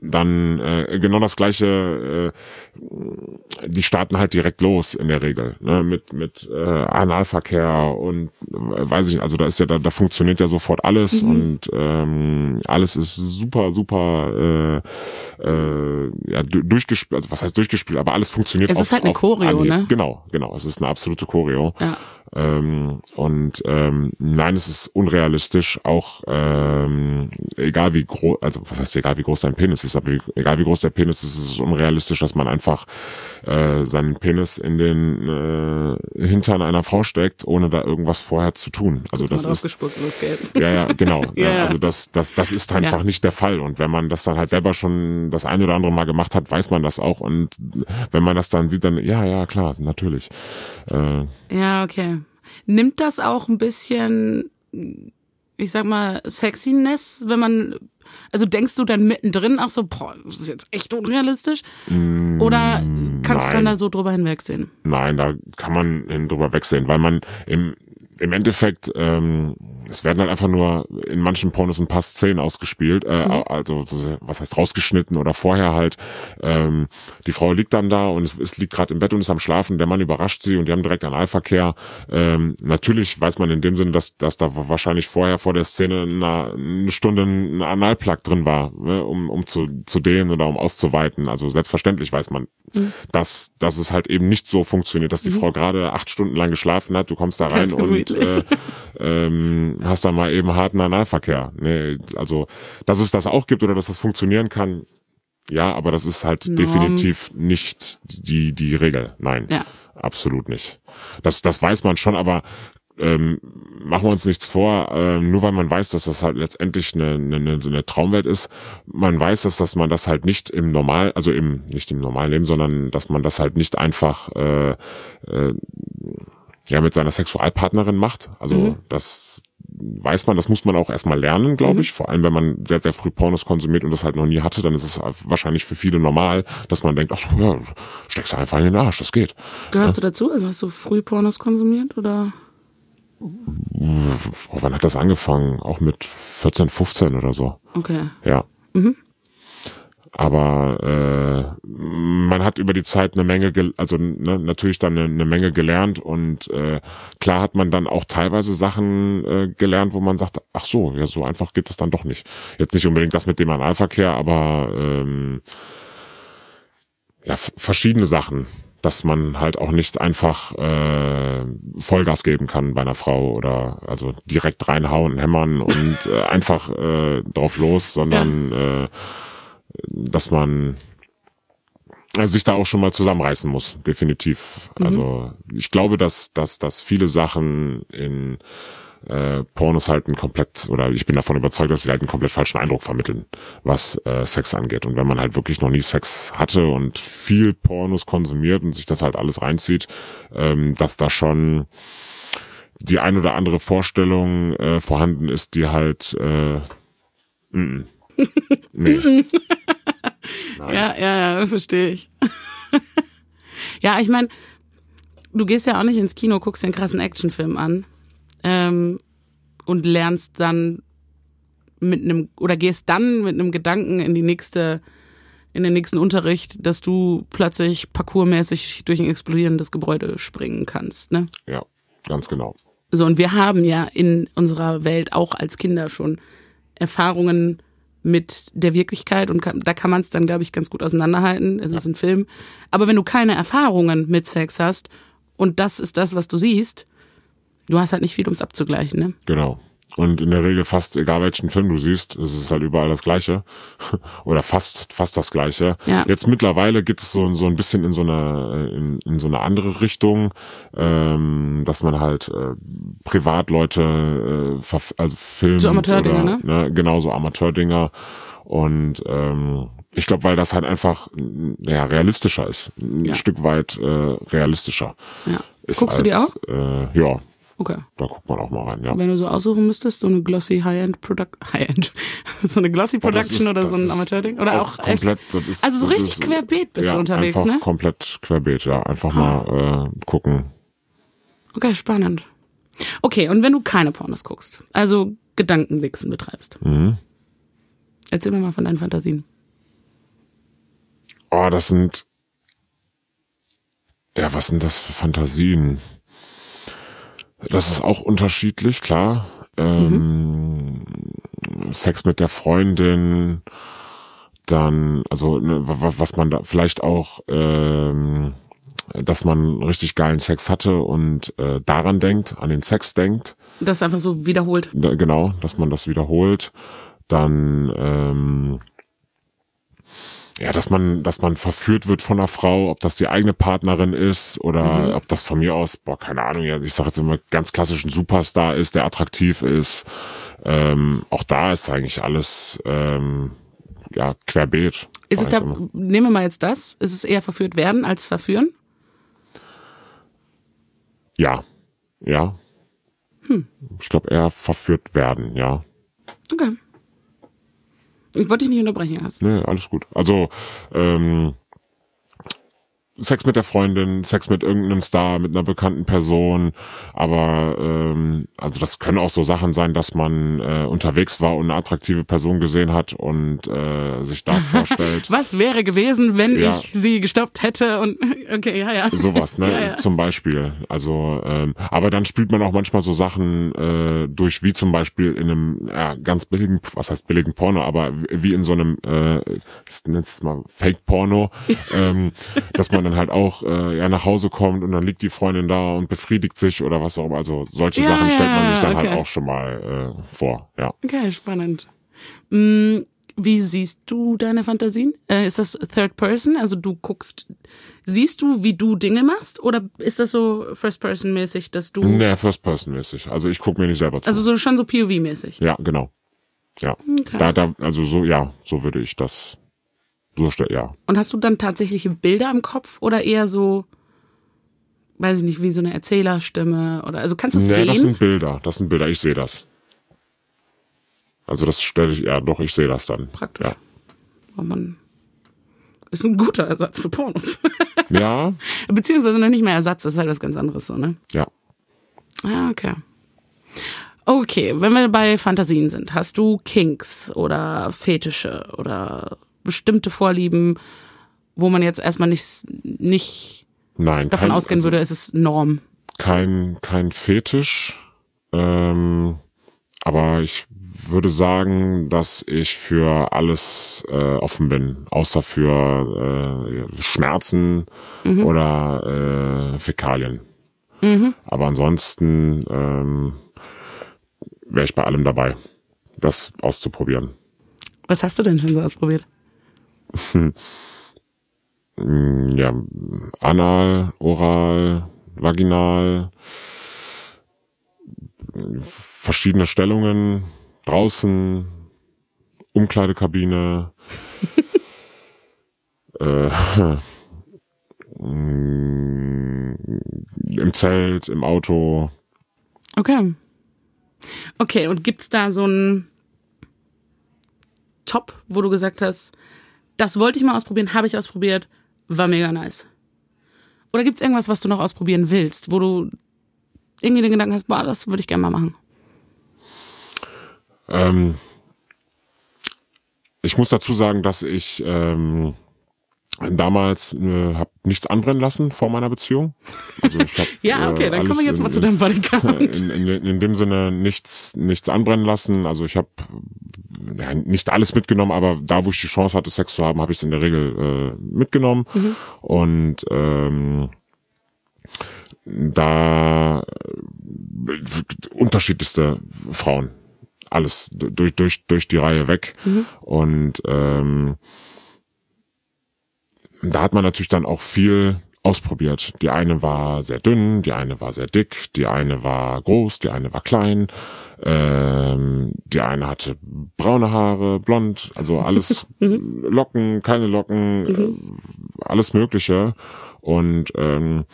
dann äh, genau das gleiche, äh, die starten halt direkt los in der Regel, ne, mit mit äh, Analverkehr und äh, weiß ich nicht, also da ist ja da, da funktioniert ja sofort alles und ähm, alles ist super super äh, äh, ja du- durchgespielt, also was heißt durchgespielt, aber alles funktioniert Es auf, ist halt eine auf Choreo, Anhieb. ne? Genau, genau, es ist eine absolute Choreo. Ja. Ähm, und ähm, nein, es ist unrealistisch, auch ähm, egal wie groß, also was heißt egal wie groß dein Penis ist, aber wie, egal wie groß der Penis ist, ist es unrealistisch, dass man einfach äh, seinen Penis in den äh, Hintern einer Frau steckt, ohne da irgendwas vorher zu tun. Also das ist ja, ja, genau. [LAUGHS] Ja, also das, das, das ist einfach Ja. nicht der Fall. Und wenn man das dann halt selber schon das eine oder andere Mal gemacht hat, weiß man das auch. Und wenn man das dann sieht, dann ja, ja, klar, natürlich. Äh, Ja, okay. Nimmt das auch ein bisschen ich sag mal, Sexiness, wenn man, also denkst du dann mittendrin auch so, boah, das ist jetzt echt unrealistisch? Oder kannst du dann nein. da so drüber hinwegsehen? Nein, da kann man drüber wegsehen, weil man im im Endeffekt, ähm, es werden halt einfach nur in manchen Pornos ein paar Szenen ausgespielt, äh, also was heißt rausgeschnitten oder vorher halt. Ähm, die Frau liegt dann da und es, es liegt gerade im Bett und ist am Schlafen. Der Mann überrascht sie und die haben direkt Analverkehr. Ähm, natürlich weiß man in dem Sinne, dass, dass da wahrscheinlich vorher vor der Szene eine, eine Stunde ein Analplug drin war, ne, um, um zu, zu dehnen oder um auszuweiten. Also selbstverständlich weiß man, dass, dass es halt eben nicht so funktioniert, dass die Frau gerade acht Stunden lang geschlafen hat, du kommst da rein und gemütlich. äh, ähm, hast da mal eben harten Analverkehr. Nee, also, dass es das auch gibt oder dass das funktionieren kann, ja, aber das ist halt Norm. definitiv nicht die, die Regel. Nein, Ja. absolut nicht. Das, das weiß man schon, aber ähm, machen wir uns nichts vor, ähm, nur weil man weiß, dass das halt letztendlich eine, eine, eine Traumwelt ist, man weiß, dass, dass man das halt nicht im Normal, also im, nicht im normalen Leben, sondern dass man das halt nicht einfach äh, äh, ja mit seiner Sexualpartnerin macht. Also das weiß man, das muss man auch erstmal lernen, glaube ich. Vor allem, wenn man sehr, sehr früh Pornos konsumiert und das halt noch nie hatte, dann ist es wahrscheinlich für viele normal, dass man denkt, ach so, ja, steckst du einfach in den Arsch, das geht. Gehörst du dazu? Also hast du früh Pornos konsumiert oder? Wann hat das angefangen? Auch mit 14, 15 oder so. Okay. Ja. Aber äh, man hat über die Zeit eine Menge, also ne, natürlich dann eine, eine Menge gelernt und äh, klar hat man dann auch teilweise Sachen äh, gelernt, wo man sagt, ach so, ja so einfach geht es dann doch nicht. Jetzt nicht unbedingt das mit dem Analverkehr, aber ähm, ja verschiedene Sachen, dass man halt auch nicht einfach äh, Vollgas geben kann bei einer Frau oder also direkt reinhauen, hämmern und äh, einfach äh, drauf los, sondern äh, dass man äh, sich da auch schon mal zusammenreißen muss, definitiv. Also ich glaube, dass, dass, dass viele Sachen in äh, Pornos halt einen komplett, oder ich bin davon überzeugt, dass sie halt einen komplett falschen Eindruck vermitteln, was äh, Sex angeht. Und wenn man halt wirklich noch nie Sex hatte und viel Pornos konsumiert und sich das halt alles reinzieht, ähm, dass da schon die ein oder andere Vorstellung äh, vorhanden ist, die halt äh, mm. Nee. [LAUGHS] Ja, ja, ja, verstehe ich. [LAUGHS] ja, ich meine, du gehst ja auch nicht ins Kino, guckst dir einen krassen Actionfilm an ähm, und lernst dann mit einem oder gehst dann mit einem Gedanken in die nächste in den nächsten Unterricht, dass du plötzlich parkourmäßig durch ein explodierendes Gebäude springen kannst, ne? Ja, ganz genau. So, und wir haben ja in unserer Welt auch als Kinder schon Erfahrungen mit der Wirklichkeit und kann, da kann man es dann, glaube ich, ganz gut auseinanderhalten. Es ist ein Film. Aber wenn du keine Erfahrungen mit Sex hast und das ist das, was du siehst, du hast halt nicht viel, ums abzugleichen, ne? Genau. Und in der Regel fast egal welchen Film du siehst, es ist halt überall das Gleiche. [LAUGHS] Oder fast, fast das Gleiche. Ja. Jetzt mittlerweile geht es so, so ein bisschen in so eine, in, in so eine andere Richtung, ähm, dass man halt äh, Privatleute äh, verf- also filmt. So Amateurdinger, oder, ne? ne? Genau, so Amateurdinger. Und ähm, ich glaube, weil das halt einfach ja, realistischer ist. Ein Ja. Stück weit äh, realistischer. Ja. Guckst du die als, Äh, ja, Okay. da guckt man auch mal rein, ja. Wenn du so aussuchen müsstest, so eine glossy High-End Product, High-End, [LAUGHS] so eine glossy das Production ist- oder so ein Amateurding oder auch, echt. komplett, das ist, Also so richtig ist- querbeet bist ja, du unterwegs, einfach ne? komplett querbeet, ja. Einfach mal äh, gucken. Okay, spannend. Okay, und wenn du keine Pornos guckst, also Gedankenwichsen betreibst, Mhm. erzähl mir mal von deinen Fantasien. Oh, das sind. Ja, was sind das für Fantasien? Das ist auch unterschiedlich, klar. Ähm, Sex mit der Freundin, dann, also ne, wa- wa- was man da vielleicht auch, ähm, dass man richtig geilen Sex hatte und äh, daran denkt, an den Sex denkt. Das einfach so wiederholt. Da- genau, dass man das wiederholt. Dann ähm, ja, dass man, dass man verführt wird von einer Frau, ob das die eigene Partnerin ist oder ob das von mir aus, boah, keine Ahnung, ja, ich sage jetzt immer ganz klassischen Superstar ist, der attraktiv ist. Ähm, auch da ist eigentlich alles ähm, ja querbeet. Ist es da, immer. nehmen wir mal jetzt das, ist es eher verführt werden als verführen? Ja, ja, Hm. Ich glaube eher verführt werden, ja. Okay. Ich wollte dich nicht unterbrechen, hast. Nee, alles gut. Also, ähm, Sex mit der Freundin, Sex mit irgendeinem Star, mit einer bekannten Person, aber ähm, also das können auch so Sachen sein, dass man äh, unterwegs war und eine attraktive Person gesehen hat und äh, sich da [LAUGHS] vorstellt. Was wäre gewesen, wenn ja. ich sie gestoppt hätte und [LAUGHS] okay, ja, ja. Sowas, ne? [LAUGHS] Ja, ja. Zum Beispiel. Also, ähm, aber dann spielt man auch manchmal so Sachen äh, durch, wie zum Beispiel in einem ja, ganz billigen, was heißt billigen Porno, aber wie in so einem, äh, ich nenne es mal Fake-Porno, ähm, dass man dann halt auch äh, ja nach Hause kommt und dann liegt die Freundin da und befriedigt sich oder was auch immer. Also solche ja, Sachen stellt man sich dann halt okay. halt auch schon mal äh, vor. Ja. Okay, spannend. Mm, wie siehst du deine Fantasien? Äh, ist das Third Person? Also du guckst, siehst du, wie du Dinge machst? Oder ist das so First Person mäßig, dass du? Nee, First Person mäßig. Also ich gucke mir nicht selber zu. Also so schon so POV mäßig. Ja, genau. Ja. Okay. Da, da, also so, ja, so würde ich das so, ja. Und hast du dann tatsächliche Bilder im Kopf oder eher so, weiß ich nicht, wie so eine Erzählerstimme oder, also kannst du es nee, sehen? Nee, das sind Bilder, das sind Bilder, ich sehe das. Also das stelle ich, ja doch, ich sehe das dann. Praktisch. Ja. Oh man, ist ein guter Ersatz für Pornos. [LAUGHS] ja. Beziehungsweise noch nicht mehr Ersatz, das ist halt was ganz anderes so, ne? Ja. Ja, okay. Okay, wenn wir bei Fantasien sind, hast du Kinks oder Fetische oder bestimmte Vorlieben, wo man jetzt erstmal nicht, nicht Nein, davon kein, ausgehen also würde, es ist Norm. Kein, kein Fetisch. Ähm, aber ich würde sagen, dass ich für alles äh, offen bin, außer für äh, Schmerzen mhm. oder äh, Fäkalien. Mhm. Aber ansonsten ähm, wäre ich bei allem dabei, das auszuprobieren. Was hast du denn schon so ausprobiert? [LAUGHS] ja, anal, oral, vaginal, verschiedene Stellungen, draußen, Umkleidekabine, [LAUGHS] äh, [LAUGHS] im Zelt, im Auto. Okay. Okay, und gibt's da so ein Top, wo du gesagt hast, das wollte ich mal ausprobieren, habe ich ausprobiert, war mega nice. Oder gibt es irgendwas, was du noch ausprobieren willst, wo du irgendwie den Gedanken hast, boah, das würde ich gerne mal machen? Ähm, ich muss dazu sagen, dass ich ähm, damals äh, habe nichts anbrennen lassen vor meiner Beziehung. Also ich hab, [LAUGHS] ja, okay, dann kommen wir jetzt in, mal zu deinem Bodycount. [LAUGHS] In, in, in, dem Sinne nichts nichts anbrennen lassen. Also ich habe ja, nicht alles mitgenommen, aber da, wo ich die Chance hatte, Sex zu haben, habe ich es in der Regel äh, mitgenommen. Mhm. Und ähm, da äh, unterschiedlichste Frauen. Alles durch, durch, durch die Reihe weg. Mhm. Und ähm, da hat man natürlich dann auch viel ausprobiert. Die eine war sehr dünn, die eine war sehr dick, die eine war groß, die eine war klein, ähm, die eine hatte braune Haare, blond, also alles [LAUGHS] mhm. Locken, keine Locken, mhm. äh, alles Mögliche. Und ähm,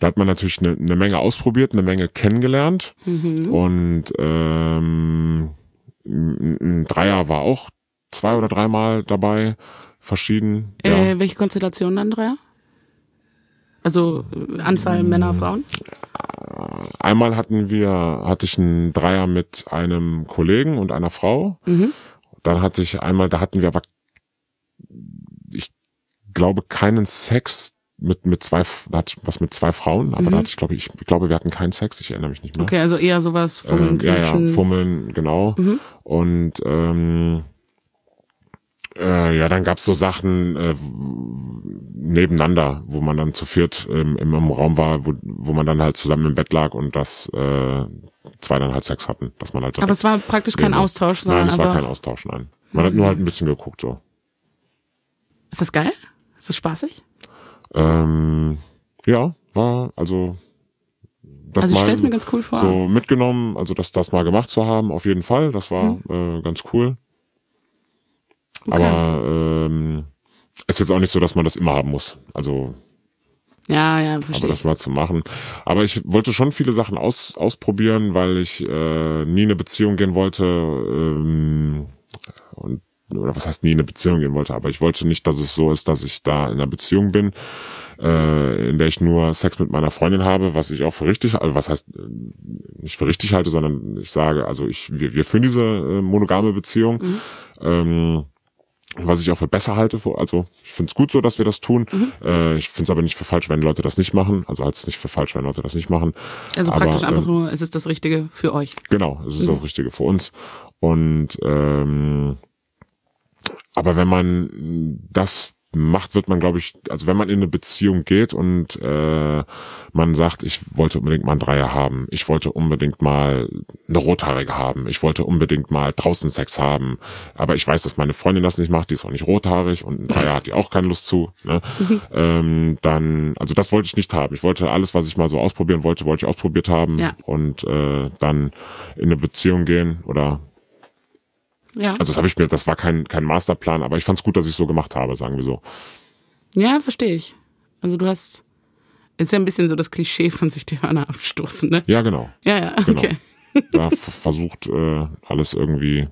da hat man natürlich eine, eine Menge ausprobiert, eine Menge kennengelernt. Mhm. Und ähm, ein Dreier war auch zwei oder dreimal dabei verschieden. Äh, ja. Welche Konstellation dann Dreier? Also äh, Anzahl Männer, Frauen? Einmal hatten wir, hatte ich einen Dreier mit einem Kollegen und einer Frau. Mhm. Dann hatte ich einmal, da hatten wir aber, ich glaube, keinen Sex mit mit zwei, da hatte ich was mit zwei Frauen, aber mhm. da hatte ich glaube ich, ich glaube, wir hatten keinen Sex. Ich erinnere mich nicht mehr. Okay, also eher sowas Fummeln, ähm, Ja, ja, Fummeln, genau. Mhm. Und ähm, äh, ja, dann gab's so Sachen äh, nebeneinander, wo man dann zu viert ähm, im, im Raum war, wo, wo man dann halt zusammen im Bett lag und das äh, zwei dann halt Sex hatten, dass man halt. Aber es war praktisch kein Austausch, sondern nein, es war kein Austausch, nein. Man mhm. hat nur halt ein bisschen geguckt so. Ist das geil? Ist das spaßig? Ähm, ja, war also das also ich mir ganz cool vor. So mitgenommen, also das das mal gemacht zu haben, auf jeden Fall, das war mhm. äh, ganz cool. Okay. Aber ähm, ist jetzt auch nicht so, dass man das immer haben muss. Also Ja, ja, aber verstehe. das mal zu machen. Aber ich wollte schon viele Sachen aus, ausprobieren, weil ich äh, nie in eine Beziehung gehen wollte. Ähm, und, oder was heißt nie in eine Beziehung gehen wollte, aber ich wollte nicht, dass es so ist, dass ich da in einer Beziehung bin, äh, in der ich nur Sex mit meiner Freundin habe, was ich auch für richtig, also was heißt äh, nicht für richtig halte, sondern ich sage, also ich, wir, wir führen diese äh, monogame Beziehung. Ähm, was ich auch für besser halte. Also ich finde es gut so, dass wir das tun. Äh, ich finde es aber nicht für falsch, wenn Leute das nicht machen. Also halt es nicht für falsch, wenn Leute das nicht machen. also aber, praktisch einfach ähm, nur, es ist das Richtige für euch. Genau, es ist das Richtige für uns. Und ähm, aber wenn man das macht, wird man, glaube ich, also wenn man in eine Beziehung geht und äh, man sagt, ich wollte unbedingt mal einen Dreier haben, ich wollte unbedingt mal eine Rothaarige haben, ich wollte unbedingt mal draußen Sex haben, aber ich weiß, dass meine Freundin das nicht macht, die ist auch nicht rothaarig und ein Dreier hat die auch keine Lust zu, ne? [LAUGHS] ähm, dann, also das wollte ich nicht haben. Ich wollte alles, was ich mal so ausprobieren wollte, wollte ich ausprobiert haben Ja. und äh, dann in eine Beziehung gehen oder Ja. also das habe ich mir, das war kein kein Masterplan, aber ich fand es gut, dass ich so gemacht habe, sagen wir so. Ja, verstehe ich. Also du hast, ist ja ein bisschen so das Klischee von sich die Hörner abstoßen, ne? Ja, genau. Ja, ja, Genau. okay. [LAUGHS] Da f- versucht äh, alles irgendwie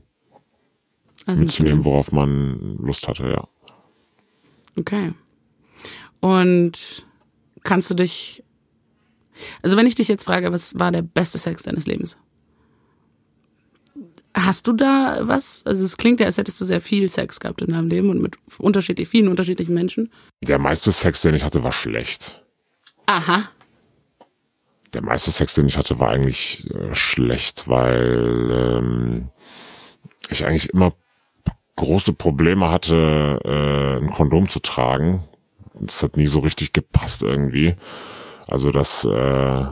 Also mitzunehmen, worauf man Lust hatte, ja. Okay. Und kannst du dich, also wenn ich dich jetzt frage, was war der beste Sex deines Lebens? Hast du da was? Also es klingt ja, als hättest du sehr viel Sex gehabt in deinem Leben und mit unterschiedlich vielen unterschiedlichen Menschen. Der meiste Sex, den ich hatte, war schlecht. Aha. Der meiste Sex, den ich hatte, war eigentlich äh, schlecht, weil ähm, ich eigentlich immer große Probleme hatte, äh, ein Kondom zu tragen. Das hat nie so richtig gepasst irgendwie. Also das äh,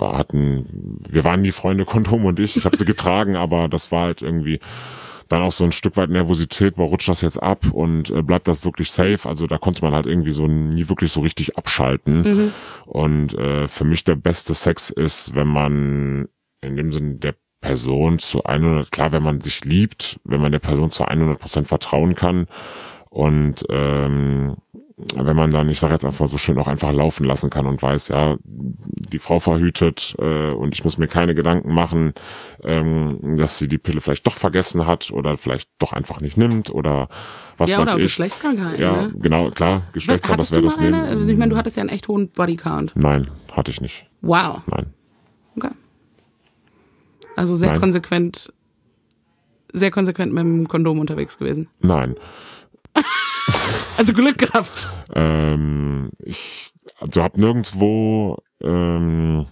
war hatten, wir waren nie Freunde [LAUGHS] Kondom und ich. Ich habe sie getragen, aber das war halt irgendwie dann auch so ein Stück weit Nervosität, wo rutscht das jetzt ab und äh, bleibt das wirklich safe? Also da konnte man halt irgendwie so nie wirklich so richtig abschalten. Und äh, für mich der beste Sex ist, wenn man in dem Sinn der Person zu 100, klar, wenn man sich liebt, wenn man der Person zu 100 Prozent vertrauen kann und ähm, wenn man dann, ich sage jetzt einfach mal so schön, auch einfach laufen lassen kann und weiß, ja, die Frau verhütet äh, und ich muss mir keine Gedanken machen, ähm, dass sie die Pille vielleicht doch vergessen hat oder vielleicht doch einfach nicht nimmt oder was ja, weiß oder ich. Geschlechtskrankheiten, Ja, ne? genau, klar, Geschlechtskrankheit, das wäre das? Nehmen. Also ich meine, du hattest ja einen echt hohen Bodycount. Nein, hatte ich nicht. Wow. Nein. Okay. Also sehr Nein. konsequent, sehr konsequent mit dem Kondom unterwegs gewesen. Nein. [LAUGHS] Also Glück gehabt. Ähm, ich also hab nirgendwo ähm,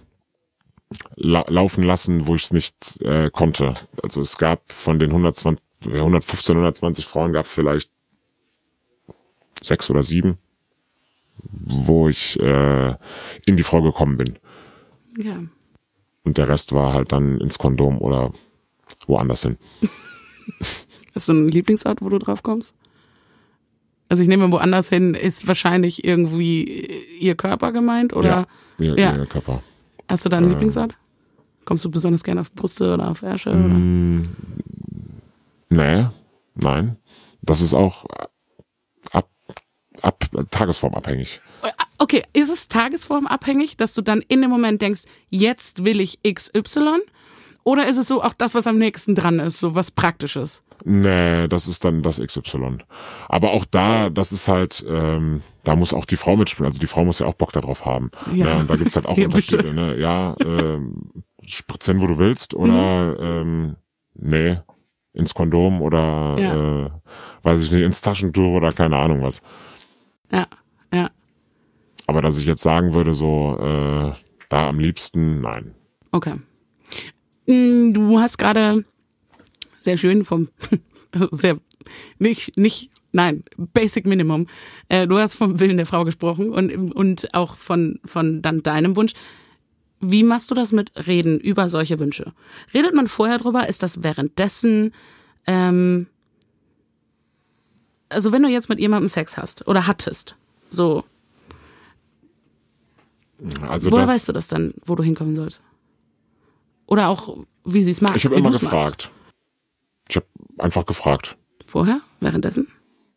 la laufen lassen, wo ich es nicht äh, konnte. Also es gab von den 120, 115, 120 Frauen gab es vielleicht sechs oder sieben, wo ich äh, in die Frau gekommen bin. Ja. Und der Rest war halt dann ins Kondom oder woanders hin. Hast du einen Lieblingsort, wo du drauf kommst? Also ich nehme woanders hin, ist wahrscheinlich irgendwie ihr Körper gemeint oder ja, ihr, Ja. ihr Körper. hast du da einen Lieblingsort? Kommst du besonders gerne auf Brüste oder auf Ärsche? Oder? Mm, nee, nein. Das ist auch ab, ab tagesformabhängig. Okay, ist es tagesformabhängig, dass du dann in dem Moment denkst, jetzt will ich XY? Oder ist es so auch das, was am nächsten dran ist, so was Praktisches? Nee, das ist dann das XY. Aber auch da, das ist halt, ähm, da muss auch die Frau mitspielen. Also die Frau muss ja auch Bock darauf haben. Ja. Ne? Und da gibt's halt auch [LAUGHS] Ja, Unterschiede. bitte. Ne? Ja, ähm, spritzen, wo du willst oder Mhm. ähm, nee, ins Kondom oder Ja. äh, weiß ich nicht, ins Taschentuch oder keine Ahnung was. Ja, ja. Aber dass ich jetzt sagen würde, so äh, da am liebsten, nein. Okay. Mm, Du hast gerade sehr schön vom [LAUGHS] sehr nicht nicht nein Basic Minimum. Äh, du hast vom Willen der Frau gesprochen und und auch von von dann deinem Wunsch. Wie machst du das mit Reden über solche Wünsche? Redet man vorher drüber? Ist das währenddessen? Ähm, also wenn du jetzt mit jemandem Sex hast oder hattest, so Also woher das, weißt du das dann, wo du hinkommen sollst? Oder auch wie sie es mag? ich habe immer du's magst? gefragt. Ich habe einfach gefragt. Vorher? Währenddessen?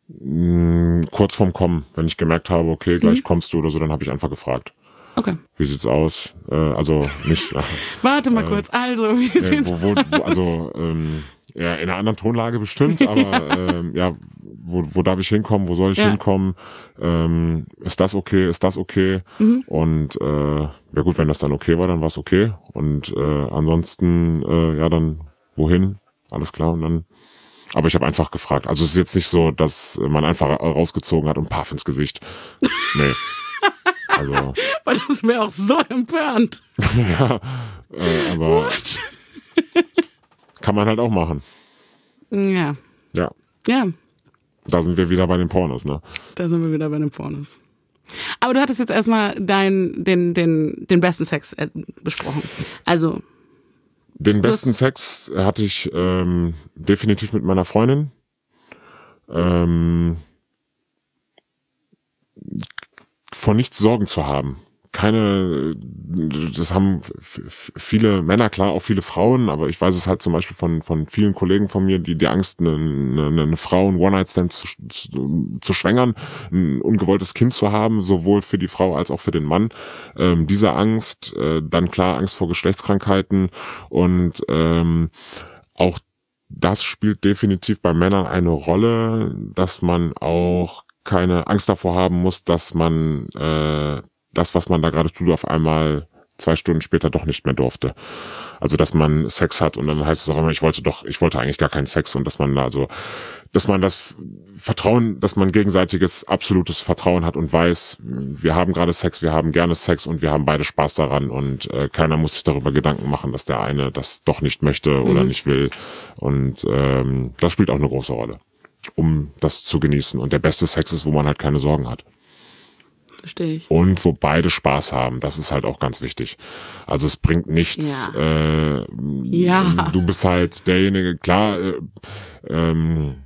Mh, kurz vorm Kommen, wenn ich gemerkt habe, okay, gleich mhm. kommst du oder so, dann habe ich einfach gefragt. Okay. Wie sieht's aus? Äh, also nicht. [LAUGHS] Warte mal äh, kurz. Also wie äh, sieht's wo, wo, wo, Also [LAUGHS] ähm, ja, in einer anderen Tonlage bestimmt, [LAUGHS] aber ja, ähm, ja wo, wo darf ich hinkommen? Wo soll ich ja. hinkommen? Ähm, ist das okay? Ist das okay? Mhm. Und äh, ja gut, wenn das dann okay war, dann war es okay. Und äh, ansonsten äh, ja dann wohin? Alles klar und dann aber ich habe einfach gefragt. Also es ist jetzt nicht so, dass man einfach rausgezogen hat und Paff ins Gesicht. Nee. [LAUGHS] Also. Weil das wäre auch so empörend. [LAUGHS] ja, äh, aber kann man halt auch machen. Ja. Ja. Ja. Da sind wir wieder bei den Pornos, ne? Da sind wir wieder bei den Pornos. Aber du hattest jetzt erstmal dein, den, den, den besten Sex äh, besprochen. Also. Den besten Sex hatte ich ähm, definitiv mit meiner Freundin. Ähm, vor nichts Sorgen zu haben. Keine, das haben viele Männer, klar, auch viele Frauen, aber ich weiß es halt zum Beispiel von, von vielen Kollegen von mir, die die Angst, eine, eine, eine Frau, ein One-Night-Stand zu, zu, zu schwängern, ein ungewolltes Kind zu haben, sowohl für die Frau als auch für den Mann. Ähm, diese Angst, äh, dann klar Angst vor Geschlechtskrankheiten und ähm, auch das spielt definitiv bei Männern eine Rolle, dass man auch keine Angst davor haben muss, dass man äh, das, was man da gerade tut, auf einmal zwei Stunden später doch nicht mehr durfte. Also dass man Sex hat und dann heißt es auch immer, ich wollte doch, ich wollte eigentlich gar keinen Sex und dass man da also, dass man das Vertrauen, dass man gegenseitiges absolutes Vertrauen hat und weiß, wir haben gerade Sex, wir haben gerne Sex und wir haben beide Spaß daran und äh, keiner muss sich darüber Gedanken machen, dass der eine das doch nicht möchte mhm. oder nicht will und ähm, das spielt auch eine große Rolle um das zu genießen. Und der beste Sex ist, wo man halt keine Sorgen hat. Verstehe ich. Und wo beide Spaß haben, das ist halt auch ganz wichtig. Also es bringt nichts. Ja. Äh, ja. Du bist halt derjenige, klar, äh, ähm,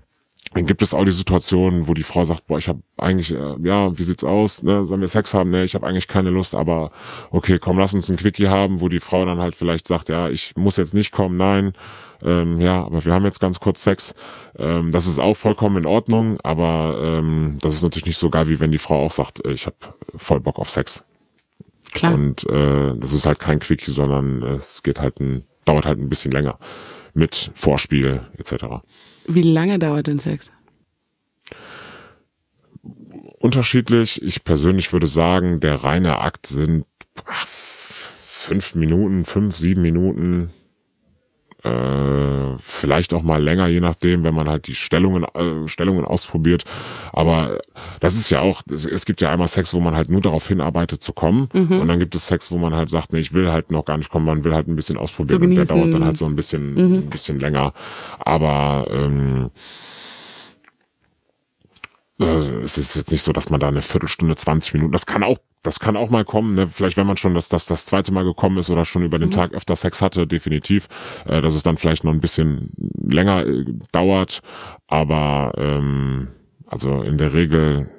dann gibt es auch die Situationen, wo die Frau sagt, boah, ich habe eigentlich, äh, ja, wie sieht's aus, ne, sollen wir Sex haben? Ne, ich habe eigentlich keine Lust, aber okay, komm, lass uns ein Quickie haben, wo die Frau dann halt vielleicht sagt, ja, ich muss jetzt nicht kommen, nein, ähm, ja, aber wir haben jetzt ganz kurz Sex. Ähm, das ist auch vollkommen in Ordnung, aber ähm, das ist natürlich nicht so geil, wie wenn die Frau auch sagt, äh, ich habe voll Bock auf Sex. Klar. Und äh, das ist halt kein Quickie, sondern es geht halt ein, dauert halt ein bisschen länger mit Vorspiel etc. Wie lange dauert denn Sex? Unterschiedlich. Ich persönlich würde sagen, der reine Akt sind ach, fünf Minuten, fünf, sieben Minuten, äh, vielleicht auch mal länger, je nachdem, wenn man halt die Stellungen, äh, Stellungen ausprobiert. Aber das ist ja auch, es, es, gibt ja einmal Sex, wo man halt nur darauf hinarbeitet zu kommen. Mhm. Und dann gibt es Sex, wo man halt sagt, nee, ich will halt noch gar nicht kommen, man will halt ein bisschen ausprobieren. und der dauert dann halt so ein bisschen, mhm. ein bisschen länger. Aber ähm, äh, es ist jetzt nicht so, dass man da eine Viertelstunde, 20 Minuten, das kann auch das kann auch mal kommen, ne? vielleicht wenn man schon das, das, das zweite Mal gekommen ist oder schon über den mhm. Tag öfter Sex hatte, definitiv, äh, dass es dann vielleicht noch ein bisschen länger äh, dauert, aber ähm, also in der Regel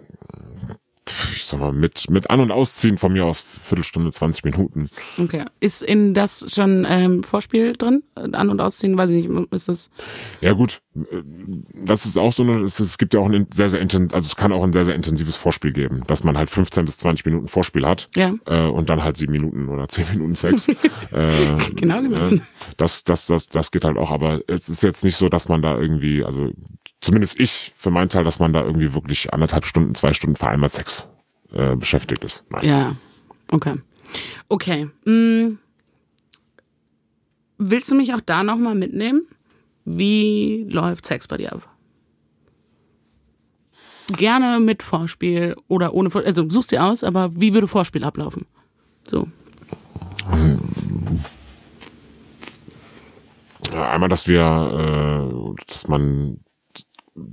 ich sag mal, mit, mit An- und Ausziehen von mir aus Viertelstunde, 20 Minuten. Okay. Ist in das schon ähm, Vorspiel drin? An- und Ausziehen, weiß ich nicht, ist das? Ja gut, das ist auch so eine, es, es gibt ja auch ein sehr, sehr intensiv, also es kann auch ein sehr, sehr intensives Vorspiel geben, dass man halt 15 bis 20 Minuten Vorspiel hat ja. äh, und dann halt sieben Minuten oder [LAUGHS] zehn Minuten Sex. [LAUGHS] äh, genau gemessen. Äh, das, das, das, das geht halt auch, aber es ist jetzt nicht so, dass man da irgendwie, also zumindest ich für meinen Teil, dass man da irgendwie wirklich anderthalb Stunden, zwei Stunden vereinbart Sex äh, beschäftigt ist. Nein. Ja, okay. Okay. Hm. Willst du mich auch da nochmal mitnehmen? Wie läuft Sex bei dir ab? Gerne mit Vorspiel oder ohne Vorspiel. Also suchst dir aus, aber wie würde Vorspiel ablaufen? So. Ja, einmal, dass wir, äh, dass man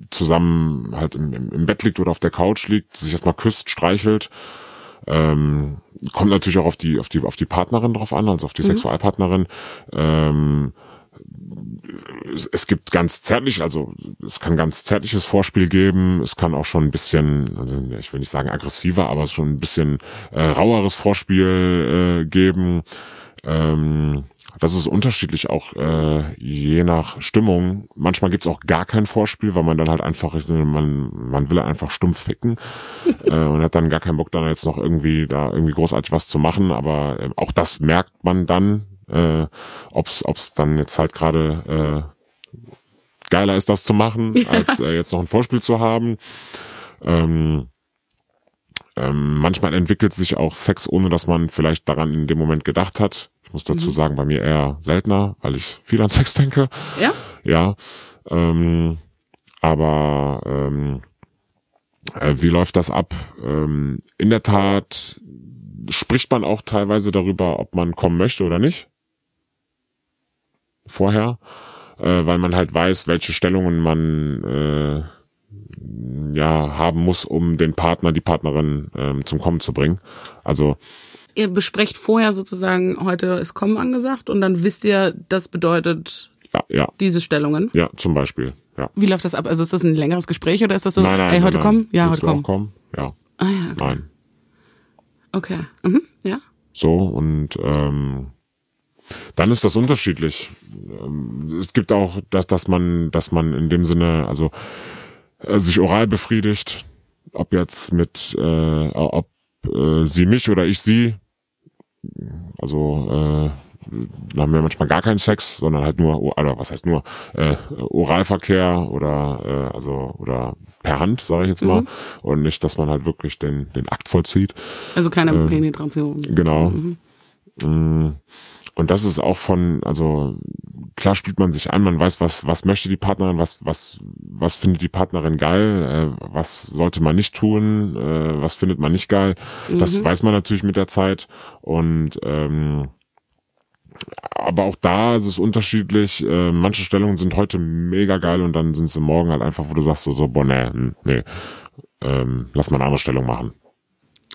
zusammen halt im, im, Bett liegt oder auf der Couch liegt, sich erstmal küsst, streichelt. Ähm, kommt natürlich auch auf die, auf die, auf die Partnerin drauf an, also auf die mhm. Sexualpartnerin. Ähm, es gibt ganz zärtlich, also es kann ganz zärtliches Vorspiel geben, es kann auch schon ein bisschen, also ich will nicht sagen aggressiver, aber schon ein bisschen äh, raueres Vorspiel äh, geben. Ähm, das ist unterschiedlich auch äh, je nach Stimmung. Manchmal gibt's auch gar kein Vorspiel, weil man dann halt einfach, man, man will einfach stumpf ficken [LAUGHS] äh, und hat dann gar keinen Bock dann jetzt noch irgendwie da irgendwie großartig was zu machen. Aber äh, auch das merkt man dann, äh, ob's ob's dann jetzt halt gerade äh, geiler ist, das zu machen, [LAUGHS] ja. als äh, jetzt noch ein Vorspiel zu haben. Ähm, ähm, manchmal entwickelt sich auch Sex, ohne dass man vielleicht daran in dem Moment gedacht hat. Ich muss dazu mhm. sagen, bei mir eher seltener, weil ich viel an Sex denke. Ja? Ja. Ähm, aber ähm, äh, wie läuft das ab? Ähm, in der Tat spricht man auch teilweise darüber, ob man kommen möchte oder nicht. Vorher. Äh, weil man halt weiß, welche Stellungen man äh, ja haben muss, um den Partner, die Partnerin ähm, zum Kommen zu bringen. Also ihr besprecht vorher sozusagen, heute ist Kommen angesagt und dann wisst ihr, das bedeutet ja, ja. diese Stellungen. Ja, zum Beispiel. Ja. Wie läuft das ab? Also ist das ein längeres Gespräch oder ist das so, nein, nein, ey, heute nein, kommen? Ja, Willst heute kommen. kommen. Ja. Ah ja. Okay. Nein. Okay. Mhm. Ja. So und ähm, dann ist das unterschiedlich. Ähm, es gibt auch, dass, dass man, dass man in dem Sinne, also äh, sich oral befriedigt, ob jetzt mit, äh, ob äh, sie mich oder ich sie, also äh, haben wir manchmal gar keinen Sex, sondern halt nur, oder was heißt nur, äh, Oralverkehr oder äh, also oder per Hand, sage ich jetzt mal, mhm. und nicht, dass man halt wirklich den den Akt vollzieht. Also keine ähm, Penetration. Genau. Mhm. Und das ist auch von, also klar spielt man sich an, man weiß, was, was möchte die Partnerin, was, was, was findet die Partnerin geil, äh, was sollte man nicht tun, äh, was findet man nicht geil. Mhm. Das weiß man natürlich mit der Zeit. Und ähm, aber auch da ist es unterschiedlich. Äh, manche Stellungen sind heute mega geil und dann sind sie morgen halt einfach, wo du sagst so, so boah, nee, hm, nee, ähm, lass mal eine andere Stellung machen.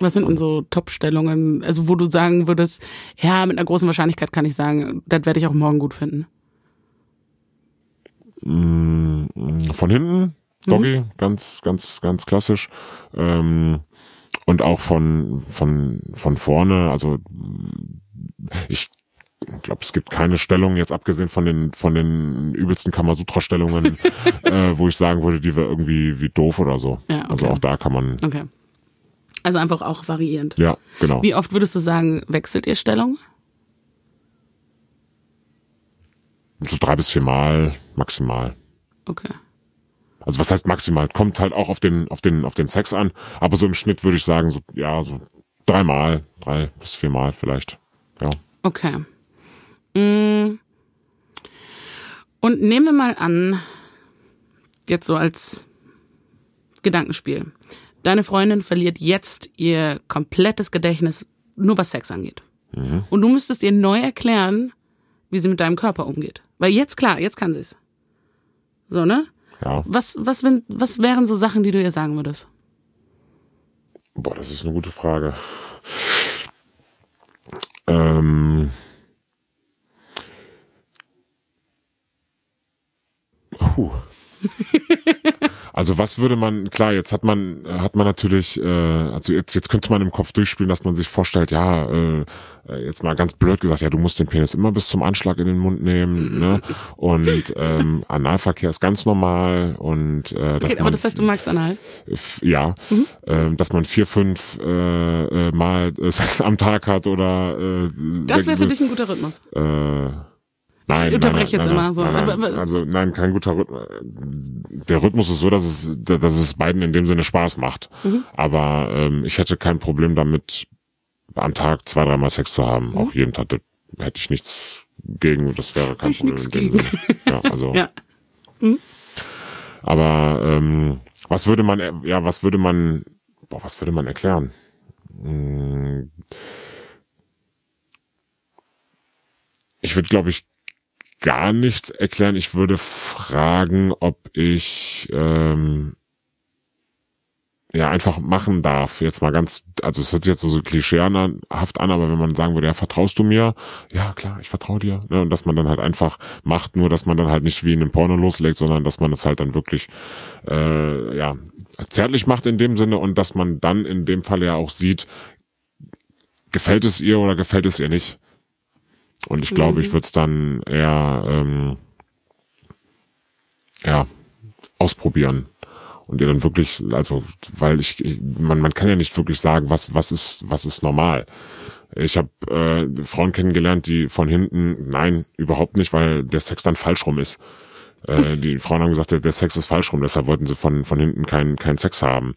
Was sind so Top-Stellungen, also wo du sagen würdest, ja, mit einer großen Wahrscheinlichkeit kann ich sagen, das werde ich auch morgen gut finden? Mm, von hinten, Doggy, mhm. ganz, ganz, ganz klassisch. Ähm, und auch von, von, von vorne, also ich glaube, es gibt keine Stellung, jetzt abgesehen von den, von den übelsten Kamasutra-Stellungen, [LAUGHS] äh, wo ich sagen würde, die wäre irgendwie wie doof oder so. Ja, okay. Also auch da kann man. Okay. Also einfach auch variierend. Ja, genau. Wie oft würdest du sagen, wechselt ihr Stellung? So drei bis vier Mal maximal. Okay. Also was heißt maximal? Kommt halt auch auf den, auf den, auf den Sex an. Aber so im Schnitt würde ich sagen, so, ja, so dreimal, drei bis viermal vielleicht. Ja. Okay. Mm. Und nehmen wir mal an, jetzt so als Gedankenspiel. Deine Freundin verliert jetzt ihr komplettes Gedächtnis, nur was Sex angeht. Mhm. Und du müsstest ihr neu erklären, wie sie mit deinem Körper umgeht. Weil jetzt klar, jetzt kann sie es. So, ne? Ja. Was, was, wenn, was wären so Sachen, die du ihr sagen würdest? Boah, das ist eine gute Frage. Ähm. Puh. [LAUGHS] Also was würde man, klar, jetzt hat man, hat man natürlich, äh, also jetzt, jetzt könnte man im Kopf durchspielen, dass man sich vorstellt, ja, äh, jetzt mal ganz blöd gesagt, ja, du musst den Penis immer bis zum Anschlag in den Mund nehmen, ne? Und ähm, [LAUGHS] Analverkehr ist ganz normal und äh, dass okay, aber das heißt, du magst Anal? Ja, mhm. äh, dass man vier, fünf äh, äh, Mal äh, [LAUGHS] Sex am Tag hat oder äh, Das wäre für dich ein guter Rhythmus. Äh, Nein, ich unterbreche nein, jetzt nein, immer so. Nein, also nein, kein guter Rhythmus. Der Rhythmus ist so, dass es, dass es beiden in dem Sinne Spaß macht. Mhm. Aber ähm, ich hätte kein Problem damit, am Tag zwei, dreimal Sex zu haben. Mhm. Auch jeden Tag. Hätte ich nichts gegen. Das wäre kein Problem. Nichts gegen. Ja, also. [LAUGHS] ja. Mhm. Aber ähm, was würde man, ja, was würde man, boah, was würde man erklären? Hm. Ich würde, glaube ich, gar nichts erklären. Ich würde fragen, ob ich ähm, ja einfach machen darf. Jetzt mal ganz, also es hört sich jetzt so, so klischeehaft an, aber wenn man sagen würde, ja, vertraust du mir? Ja, klar, ich vertraue dir. Ne? Und dass man dann halt einfach macht, nur dass man dann halt nicht wie in einem Porno loslegt, sondern dass man es halt dann wirklich äh, ja zärtlich macht in dem Sinne und dass man dann in dem Fall ja auch sieht, gefällt es ihr oder gefällt es ihr nicht. Und ich glaube, ich würde es dann eher ähm, ja ausprobieren und ihr dann wirklich, also weil ich, ich man man kann ja nicht wirklich sagen, was was ist was ist normal. Ich habe äh, Frauen kennengelernt, die von hinten, nein, überhaupt nicht, weil der Sex dann falsch rum ist. Äh, die Frauen haben gesagt, der, der Sex ist falsch rum, deshalb wollten sie von von hinten keinen keinen Sex haben.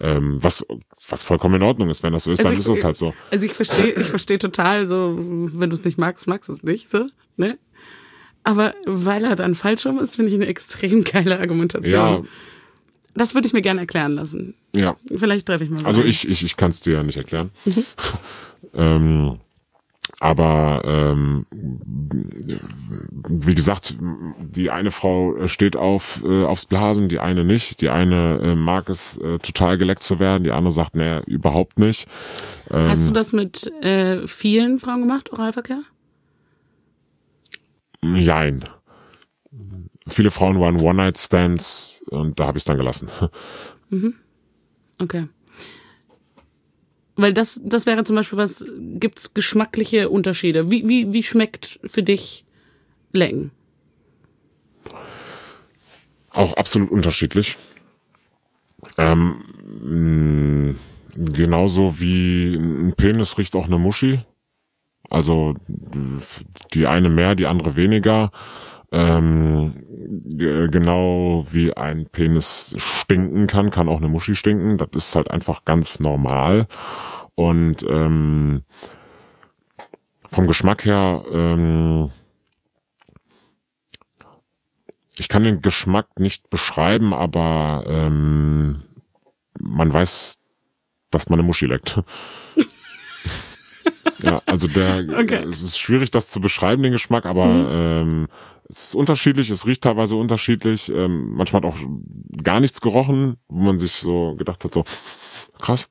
Ähm, was was vollkommen in Ordnung ist, wenn das so ist, Also dann ich- ist es halt so. Also ich verstehe, ich verstehe total so, wenn du es nicht magst, magst du es nicht, so, ne? Aber weil er dann falsch rum ist, finde ich eine extrem geile Argumentation. Ja, Das würde ich mir gerne erklären lassen. ja. Vielleicht treffe ich mal so Also ich, ich, ich kann es dir ja nicht erklären. [LAUGHS] ähm, aber ähm, wie gesagt, die eine Frau steht auf äh, aufs Blasen, die eine nicht. Die eine äh, mag es äh, total geleckt zu werden, die andere sagt, nee, überhaupt nicht. Hast du das mit äh, vielen Frauen gemacht, Oralverkehr? Jein. Viele Frauen waren One-Night-Stands und da habe ich es dann gelassen. Okay. Weil das, das wäre zum Beispiel was, gibt's geschmackliche Unterschiede? Wie, wie, wie schmeckt für dich Lecken? Auch absolut unterschiedlich. Ähm, mh, genauso wie ein Penis riecht auch eine Muschi. Also die eine mehr, die andere weniger. Ähm, genau wie ein Penis stinken kann, kann auch eine Muschi stinken. Das ist halt einfach ganz normal. Und ähm, vom Geschmack her, ähm, ich kann den Geschmack nicht beschreiben, aber ähm, man weiß, dass man eine Muschi leckt. [LAUGHS] ja, also der, Okay. es ist schwierig, das zu beschreiben, den Geschmack, aber ähm, es ist unterschiedlich, es riecht teilweise unterschiedlich. Ähm, manchmal hat auch gar nichts gerochen, wo man sich so gedacht hat, so krass,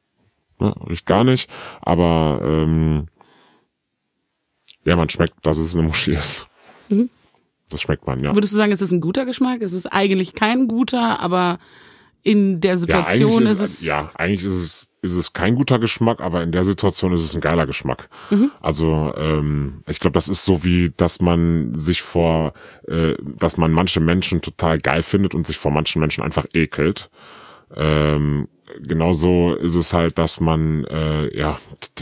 ne, riecht gar nicht, aber ähm, ja, man schmeckt, dass es eine Muschi ist. Das schmeckt man, ja. Würdest du sagen, es ist ein guter Geschmack? Es ist eigentlich kein guter, aber in der Ja, Situation eigentlich ist, es. ja, eigentlich ist es, ist es kein guter Geschmack, aber in der Situation ist es ein geiler Geschmack. Mhm. Also ähm, ich glaube, das ist so wie, dass man sich vor, äh, dass man manche Menschen total geil findet und sich vor manchen Menschen einfach ekelt. Ähm, genauso ist es halt, dass man äh, ja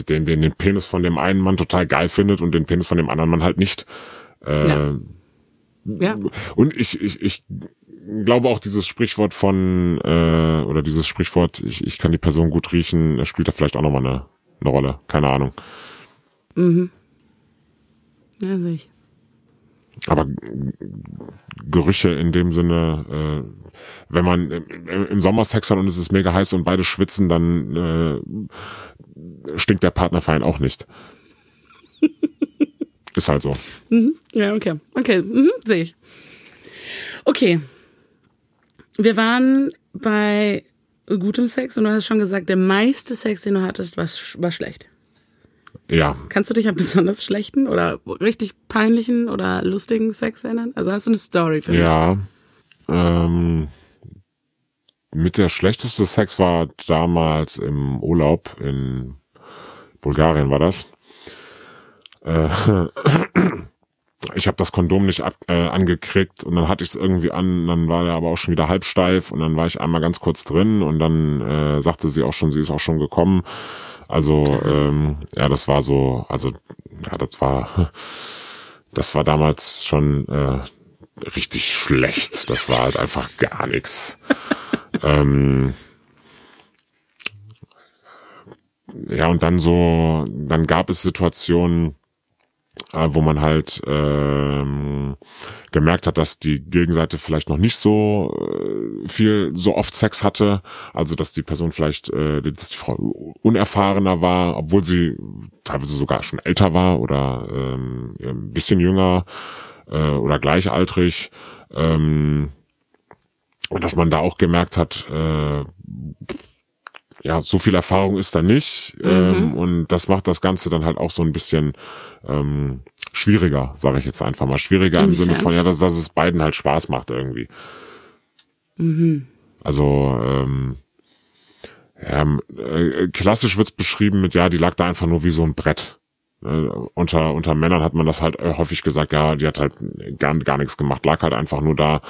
den, den, den Penis von dem einen Mann total geil findet und den Penis von dem anderen Mann halt nicht. Äh, Ja. Ja. und ich, ich, ich glaube auch dieses Sprichwort von, äh, oder dieses Sprichwort, ich, ich kann die Person gut riechen, spielt da vielleicht auch nochmal eine, eine Rolle. Keine Ahnung. Ja, sehe ich. Aber Gerüche in dem Sinne, äh, wenn man im, im Sommer Sex hat und es ist mega heiß und beide schwitzen, dann äh, stinkt der Partner fein auch nicht. [LAUGHS] ist halt so. Ja, okay. Okay, mhm, sehe ich. Okay. Wir waren bei gutem Sex und du hast schon gesagt, der meiste Sex, den du hattest, war, war schlecht. Ja, Kannst du dich an besonders schlechten oder richtig peinlichen oder lustigen Sex erinnern? Also hast du eine Story für mich? Ja. Ähm, mit der schlechteste Sex war damals im Urlaub in Bulgarien war das. Äh, ich habe das Kondom nicht ab, äh, angekriegt und dann hatte ich es irgendwie an, dann war der aber auch schon wieder halb steif und dann war ich einmal ganz kurz drin und dann äh, sagte sie auch schon, sie ist auch schon gekommen. Also ähm, ja, das war so, also ja, das war, [LAUGHS] das war damals schon äh, richtig schlecht. Das war halt einfach gar nichts. [LAUGHS] ähm, ja, und dann so, dann gab es Situationen, wo man halt ähm, gemerkt hat, dass die Gegenseite vielleicht noch nicht so äh, viel, so oft Sex hatte. Also dass die Person vielleicht, äh, dass die Frau unerfahrener war, obwohl sie teilweise sogar schon älter war oder ähm, ein bisschen jünger äh, oder gleichaltrig. Ähm, und dass man da auch gemerkt hat, äh, ja, so viel Erfahrung ist da nicht. Ähm, und das macht das Ganze dann halt auch so ein bisschen ähm, schwieriger, sage ich jetzt einfach mal. Schwieriger im Sinne Inwiefern? von, ja, dass, dass es beiden halt Spaß macht irgendwie. Also, ähm, ja, äh, klassisch wird's beschrieben mit, ja, die lag da einfach nur wie so ein Brett. Äh, unter, unter Männern hat man das halt äh, häufig gesagt, ja, die hat halt gar, gar nichts gemacht, lag halt einfach nur da.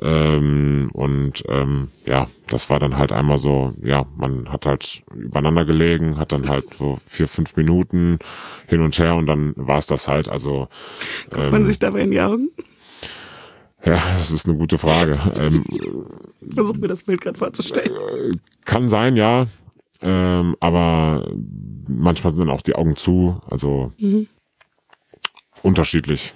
Ähm, und ähm, ja, das war dann halt einmal so, ja, man hat halt übereinander gelegen, hat dann halt so vier, fünf Minuten hin und her und dann war es das halt. Also Guckt ähm, man sich dabei in die Augen? Ja, das ist eine gute Frage. ähm, Versuch mir das Bild gerade vorzustellen. Äh, kann sein, ja. Ähm, aber manchmal sind auch die Augen zu, also mhm. unterschiedlich.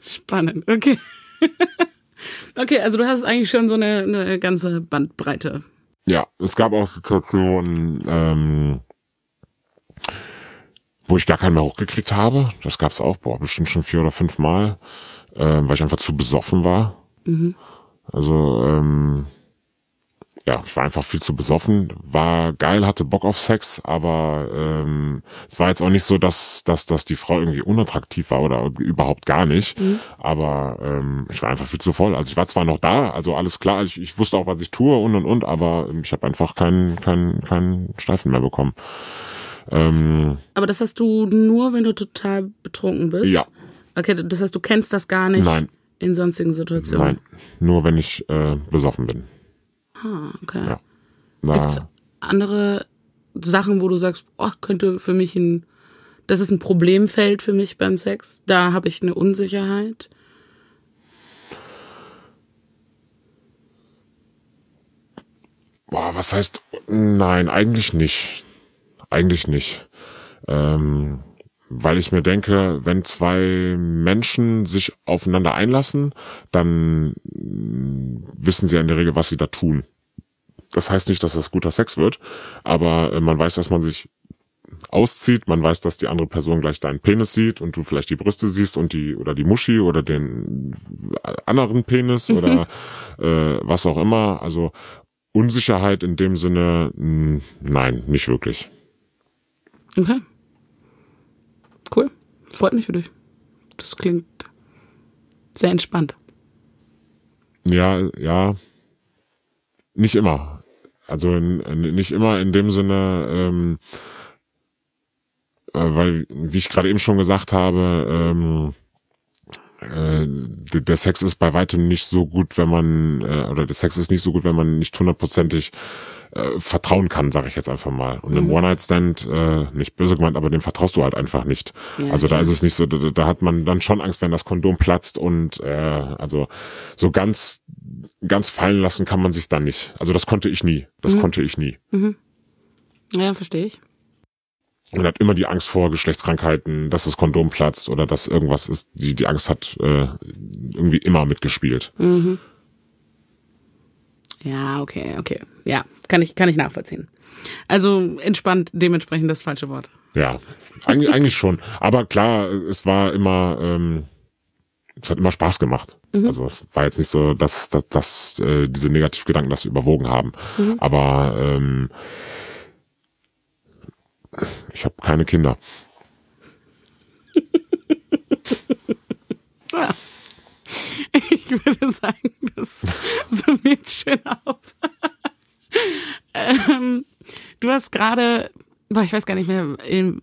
Spannend, okay. [LAUGHS] okay, also du hast eigentlich schon so eine, eine ganze Bandbreite. Ja, es gab auch Situationen, ähm, wo ich gar keinen mehr hochgekriegt habe. Das gab's auch, boah, bestimmt schon vier oder fünf Mal, äh, weil ich einfach zu besoffen war. Mhm. Also, ähm, ja, ich war einfach viel zu besoffen, war geil, hatte Bock auf Sex, aber ähm, es war jetzt auch nicht so, dass, dass, dass die Frau irgendwie unattraktiv war oder überhaupt gar nicht. Mhm. Aber ähm, ich war einfach viel zu voll. Also ich war zwar noch da, also alles klar, ich, ich wusste auch, was ich tue und und und, aber ich habe einfach keinen keinen keinen Steifen mehr bekommen. Ähm, aber das hast du nur, wenn du total betrunken bist? Ja. Okay, das heißt, du kennst das gar nicht Nein. in sonstigen Situationen? Nein, nur wenn ich äh, besoffen bin. Ah, okay. Ja. Gibt's andere Sachen, wo du sagst, oh, könnte für mich ein, das ist ein Problemfeld für mich beim Sex? Da habe ich eine Unsicherheit. Boah, was heißt, nein, eigentlich nicht. Eigentlich nicht. Ähm, weil ich mir denke, wenn zwei Menschen sich aufeinander einlassen, dann wissen sie ja in der Regel, was sie da tun. Das heißt nicht, dass das guter Sex wird, aber äh, man weiß, dass man sich auszieht, man weiß, dass die andere Person gleich deinen Penis sieht und du vielleicht die Brüste siehst und die oder die Muschi oder den anderen Penis [LAUGHS] oder äh, was auch immer. Also Unsicherheit in dem Sinne, mh, nein, nicht wirklich. Okay. Freut mich für dich. Das klingt sehr entspannt. Ja, ja. Nicht immer. Also nicht immer in dem Sinne, ähm, äh, weil, wie ich gerade eben schon gesagt habe, ähm, äh, der Sex ist bei weitem nicht so gut, wenn man, äh, oder der Sex ist nicht so gut, wenn man nicht hundertprozentig äh, vertrauen kann, sage ich jetzt einfach mal. Und mhm. im One-Night-Stand, äh, nicht böse gemeint, aber dem vertraust du halt einfach nicht. Ja, also da ist es nicht so, da, da, hat man dann schon Angst, wenn das Kondom platzt und äh, also so ganz, ganz fallen lassen kann man sich dann nicht. Also das konnte ich nie. Das mhm. konnte ich nie. Mhm. Ja, verstehe ich. Und hat immer die Angst vor Geschlechtskrankheiten, dass das Kondom platzt oder dass irgendwas ist, die die Angst hat äh, irgendwie immer mitgespielt. Mhm. Ja, okay, okay. Ja, kann ich, kann ich nachvollziehen. Also entspannt dementsprechend das falsche Wort. Ja, eigentlich, eigentlich schon. Aber klar, es war immer, ähm, es hat immer Spaß gemacht. Mhm. Also es war jetzt nicht so, dass, dass, dass äh, diese Negativgedanken das überwogen haben. Mhm. Aber ähm, ich habe keine Kinder. [LAUGHS] ja. Ich würde sagen, das summiert schön auf. Ähm, du hast gerade, ich weiß gar nicht mehr, in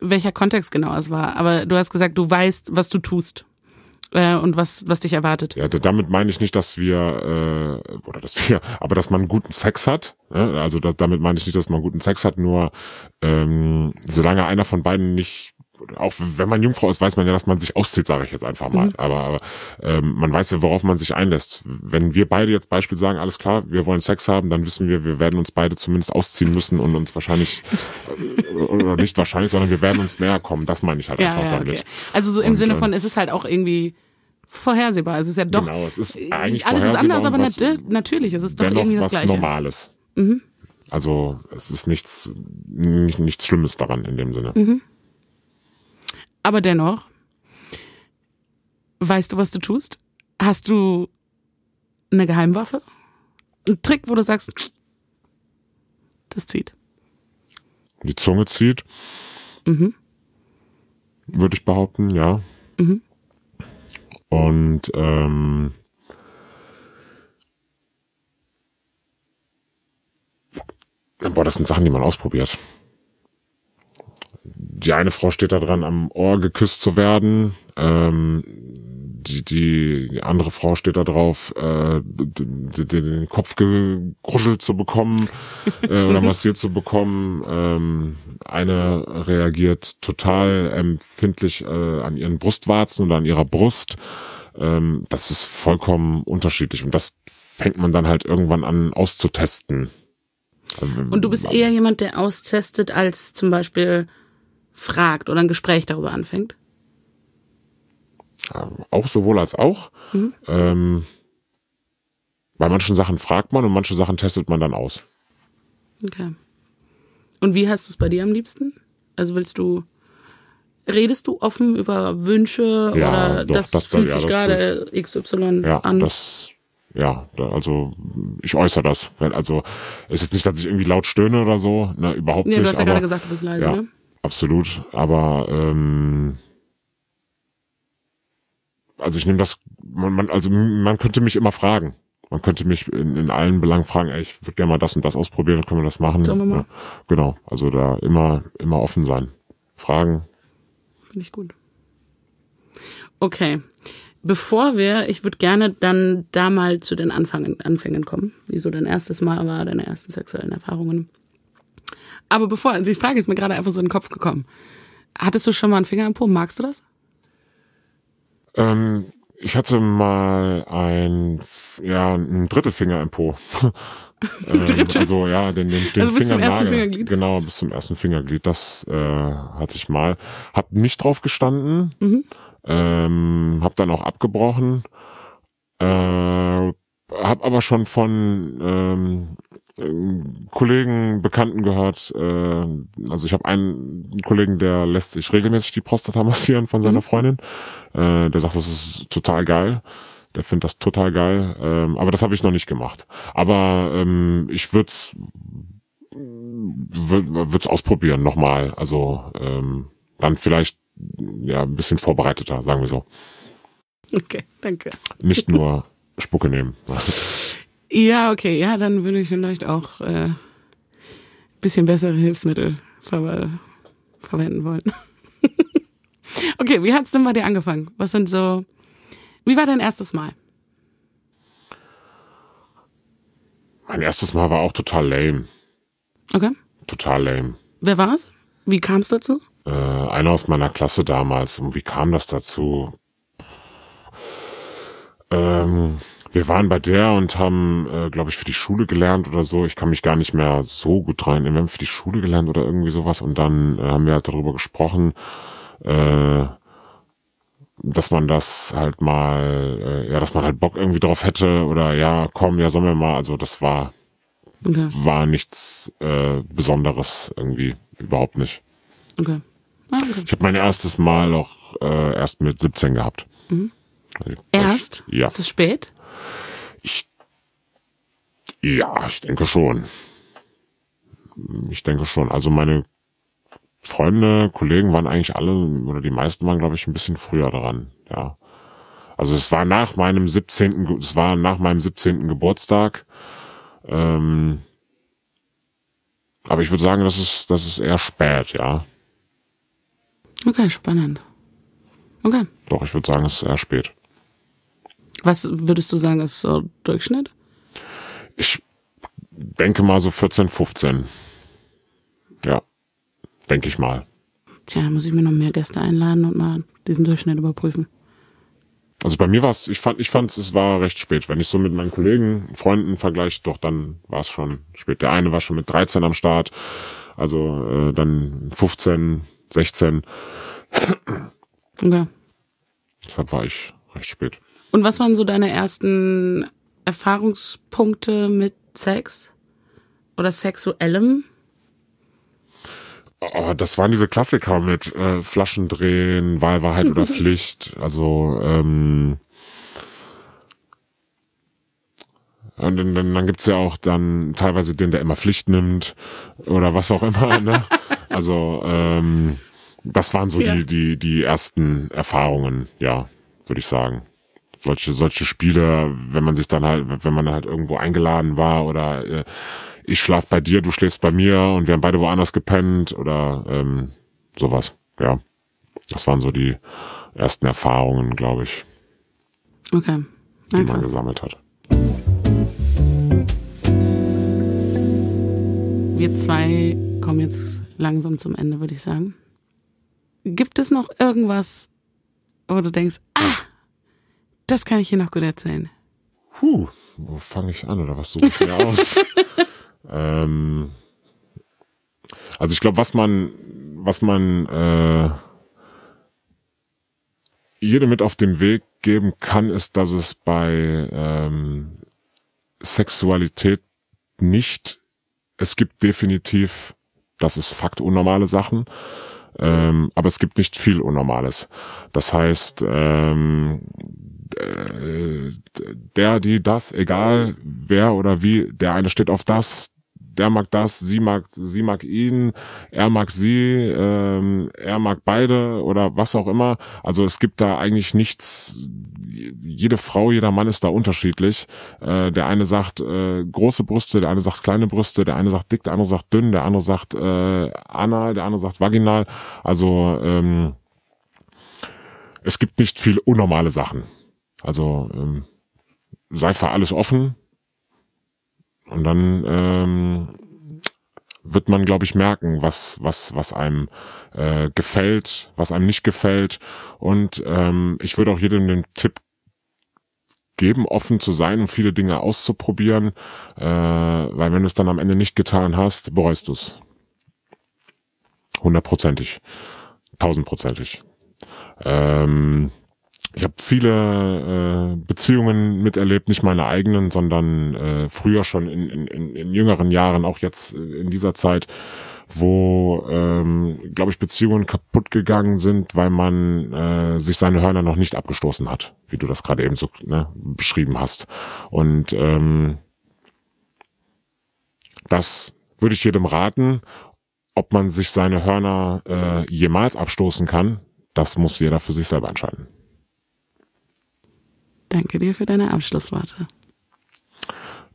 welcher Kontext genau es war, aber du hast gesagt, du weißt, was du tust äh, und was was dich erwartet. Ja, damit meine ich nicht, dass wir äh, oder dass wir, [LAUGHS] aber dass man guten Sex hat. Ne? Also da, damit meine ich nicht, dass man guten Sex hat. Nur ähm, solange einer von beiden nicht auch wenn man Jungfrau ist, weiß man ja, dass man sich auszieht, sage ich jetzt einfach mal. Mhm. Aber, aber ähm, man weiß ja, worauf man sich einlässt. Wenn wir beide jetzt Beispiel sagen, alles klar, wir wollen Sex haben, dann wissen wir, wir werden uns beide zumindest ausziehen müssen und uns wahrscheinlich äh, oder nicht wahrscheinlich, sondern wir werden uns näher kommen. Das meine ich halt ja, einfach ja, damit. Okay. Also so im und, Sinne von, es ist halt auch irgendwie vorhersehbar. Also es ist ja doch. Genau, es ist eigentlich alles ist anders, aber was, natürlich, es ist doch irgendwie das was Gleiche. Normales. Mhm. Also es ist nichts, nicht, nichts Schlimmes daran in dem Sinne. Mhm. Aber dennoch, weißt du, was du tust? Hast du eine Geheimwaffe? Ein Trick, wo du sagst, das zieht. Die Zunge zieht. Mhm. Würde ich behaupten, ja. Mhm. Und ähm, boah, das sind Sachen, die man ausprobiert die eine Frau steht da dran, am Ohr geküsst zu werden. Ähm, die, die, andere Frau steht da drauf, äh, den Kopf gekruschelt zu bekommen [LAUGHS] äh, oder massiert zu bekommen. Ähm, eine reagiert total empfindlich äh, an ihren Brustwarzen oder an ihrer Brust. Ähm, das ist vollkommen unterschiedlich und das fängt man dann halt irgendwann an auszutesten. Und du bist eher jemand, der austestet, als zum Beispiel fragt oder ein Gespräch darüber anfängt? Auch sowohl als auch. Mhm. Ähm, bei manchen Sachen fragt man und manche Sachen testet man dann aus. Okay. Und wie hast du es bei dir am liebsten? Also willst du, redest du offen über Wünsche ja, oder doch, das, das, fühlt ja, sich gerade XY ja, an? Das, ja, also ich äußere das. Also ist jetzt nicht, dass ich irgendwie laut stöhne oder so, ne, überhaupt nee, nicht. Du hast ja gerade gesagt, du bist leise, ja, ne? Absolut, aber ähm, also ich nehme das, man, man, also man könnte mich immer fragen. Man könnte mich in, in allen Belangen fragen, ey, ich würde gerne mal das und das ausprobieren, können wir das machen? Sagen wir mal. Ja, genau, also da immer, immer offen sein. Fragen. Finde ich gut. Okay. Bevor wir, ich würde gerne dann da mal zu den Anfängen, Anfängen kommen, wie so dein erstes Mal war, deine ersten sexuellen Erfahrungen. Aber bevor, also die Frage ist mir gerade einfach so in den Kopf gekommen. Hattest du schon mal einen Finger im Po? Magst du das? Ähm, ich hatte mal ein, ja, ein Drittelfinger im Po. [LAUGHS] [LAUGHS] ähm, also ja, den, den, den also bis Fingernagel. Zum ersten Fingerglied? Genau, bis zum ersten Fingerglied. Das äh, hatte ich mal. Hab nicht drauf gestanden. Mhm. Ähm, hab dann auch abgebrochen. Äh, hab aber schon von ähm, Kollegen, Bekannten gehört. Äh, also ich habe einen Kollegen, der lässt sich regelmäßig die Prostata massieren von seiner mhm. Freundin. Äh, der sagt, das ist total geil. Der findet das total geil. Ähm, aber das habe ich noch nicht gemacht. Aber ähm, ich würde es würd's ausprobieren nochmal. Also ähm, dann vielleicht ja ein bisschen vorbereiteter, sagen wir so. Okay, danke. Nicht [LAUGHS] nur Spucke nehmen. [LAUGHS] Ja, okay, ja, dann würde ich vielleicht auch äh, bisschen bessere Hilfsmittel ver verwenden wollen. [LAUGHS] okay, wie hat's denn bei dir angefangen? Was sind so, wie war dein erstes Mal? Mein erstes Mal war auch total lame. Okay. Total lame. Wer war's? Wie kam es dazu? Äh, einer aus meiner Klasse damals. Und wie kam das dazu? Ähm, wir waren bei der und haben, äh, glaube ich, für die Schule gelernt oder so. Ich kann mich gar nicht mehr so gut rein. Wir haben für die Schule gelernt oder irgendwie sowas und dann äh, haben wir halt darüber gesprochen, äh, dass man das halt mal, äh, ja, dass man halt Bock irgendwie drauf hätte oder ja, komm, ja, sollen wir mal. Also das war, okay. war nichts äh, Besonderes irgendwie, überhaupt nicht. Okay. Ah, okay. Ich habe mein erstes Mal auch äh, erst mit 17 gehabt. Mhm. Erst? Ich, ja. Ist es spät? Ich, ja, ich denke schon. Ich denke schon. Also meine Freunde, Kollegen waren eigentlich alle, oder die meisten waren, glaube ich, ein bisschen früher dran, ja. Also es war nach meinem 17. Es war nach meinem 17. Geburtstag. Ähm, aber ich würde sagen, das ist, das ist eher spät, ja. Okay, spannend. Okay. Doch, ich würde sagen, es ist eher spät. Was würdest du sagen, ist so Durchschnitt? Ich denke mal so 14, 15. Ja, denke ich mal. Tja, muss ich mir noch mehr Gäste einladen und mal diesen Durchschnitt überprüfen. Also bei mir war es, ich fand, ich fand es war recht spät. Wenn ich so mit meinen Kollegen, Freunden vergleiche, doch dann war es schon spät. Der eine war schon mit 13 am Start, also äh, dann 15, 16. Okay. Deshalb war ich recht spät. Und was waren so deine ersten Erfahrungspunkte mit Sex? Oder sexuellem? Oh, das waren diese Klassiker mit äh, Flaschendrehen, Wahlwahrheit oder [LAUGHS] Pflicht. Also ähm, und dann, dann, dann gibt's ja auch dann teilweise den, der immer Pflicht nimmt oder was auch immer. Ne? [LAUGHS] Also ähm, das waren so ja. die die die ersten Erfahrungen, ja, würde ich sagen solche, solche Spiele, wenn man sich dann halt, wenn man halt irgendwo eingeladen war oder äh, ich schlaf bei dir, du schläfst bei mir und wir haben beide woanders gepennt oder ähm, sowas. Ja, das waren so die ersten Erfahrungen, glaube ich, Okay. die man gesammelt hat. Wir zwei kommen jetzt langsam zum Ende, würde ich sagen. Gibt es noch irgendwas, wo du denkst, ah, das kann ich hier noch gut erzählen? Puh, wo fange ich an oder was suche ich mir aus? [LAUGHS] ähm, also ich glaube, was man, was man äh, jedem mit auf den Weg geben kann, ist, dass es bei ähm, Sexualität nicht, es gibt definitiv, das ist Fakt, unnormale Sachen, ähm, aber es gibt nicht viel Unnormales. Das heißt, ähm, äh, der, die, das, egal wer oder wie, der eine steht auf das, der mag das, sie mag, sie mag ihn, er mag sie, ähm, er mag beide oder was auch immer. Also es gibt da eigentlich nichts, jede Frau, jeder Mann ist da unterschiedlich. Äh, der eine sagt äh, große Brüste, der eine sagt kleine Brüste, der eine sagt dick, der andere sagt dünn, der andere sagt äh, anal, der andere sagt vaginal. Also ähm, es gibt nicht viel unnormale Sachen. Also ähm, sei für alles offen und dann ähm, wird man, glaube ich, merken, was was was einem äh, gefällt, was einem nicht gefällt. Und ähm, ich würde auch jedem den Tipp geben, offen zu sein und viele Dinge auszuprobieren, äh, weil wenn du es dann am Ende nicht getan hast, bereust du es. Hundertprozentig, tausendprozentig. Ähm, ich habe viele äh, Beziehungen miterlebt, nicht meine eigenen, sondern äh, früher schon in, in, in, jüngeren Jahren, auch jetzt in dieser Zeit, wo, ähm, glaube ich, Beziehungen kaputt gegangen sind, weil man äh, sich seine Hörner noch nicht abgestoßen hat, wie du das gerade eben so ne, beschrieben hast. Und ähm, das würde ich jedem raten. Ob man sich seine Hörner äh, jemals abstoßen kann, das muss jeder für sich selber entscheiden. Danke dir für deine Abschlussworte.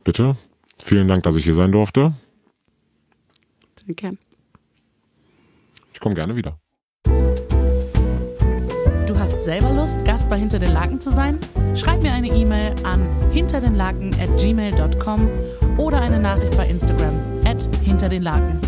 Bitte. Vielen Dank, dass ich hier sein durfte. Danke. Ich komme gerne wieder. Du hast selber Lust, Gast bei Hinter den Laken zu sein? Schreib mir eine E-Mail an hinterdenlaken at gmail.com oder eine Nachricht bei Instagram at hinter den Laken.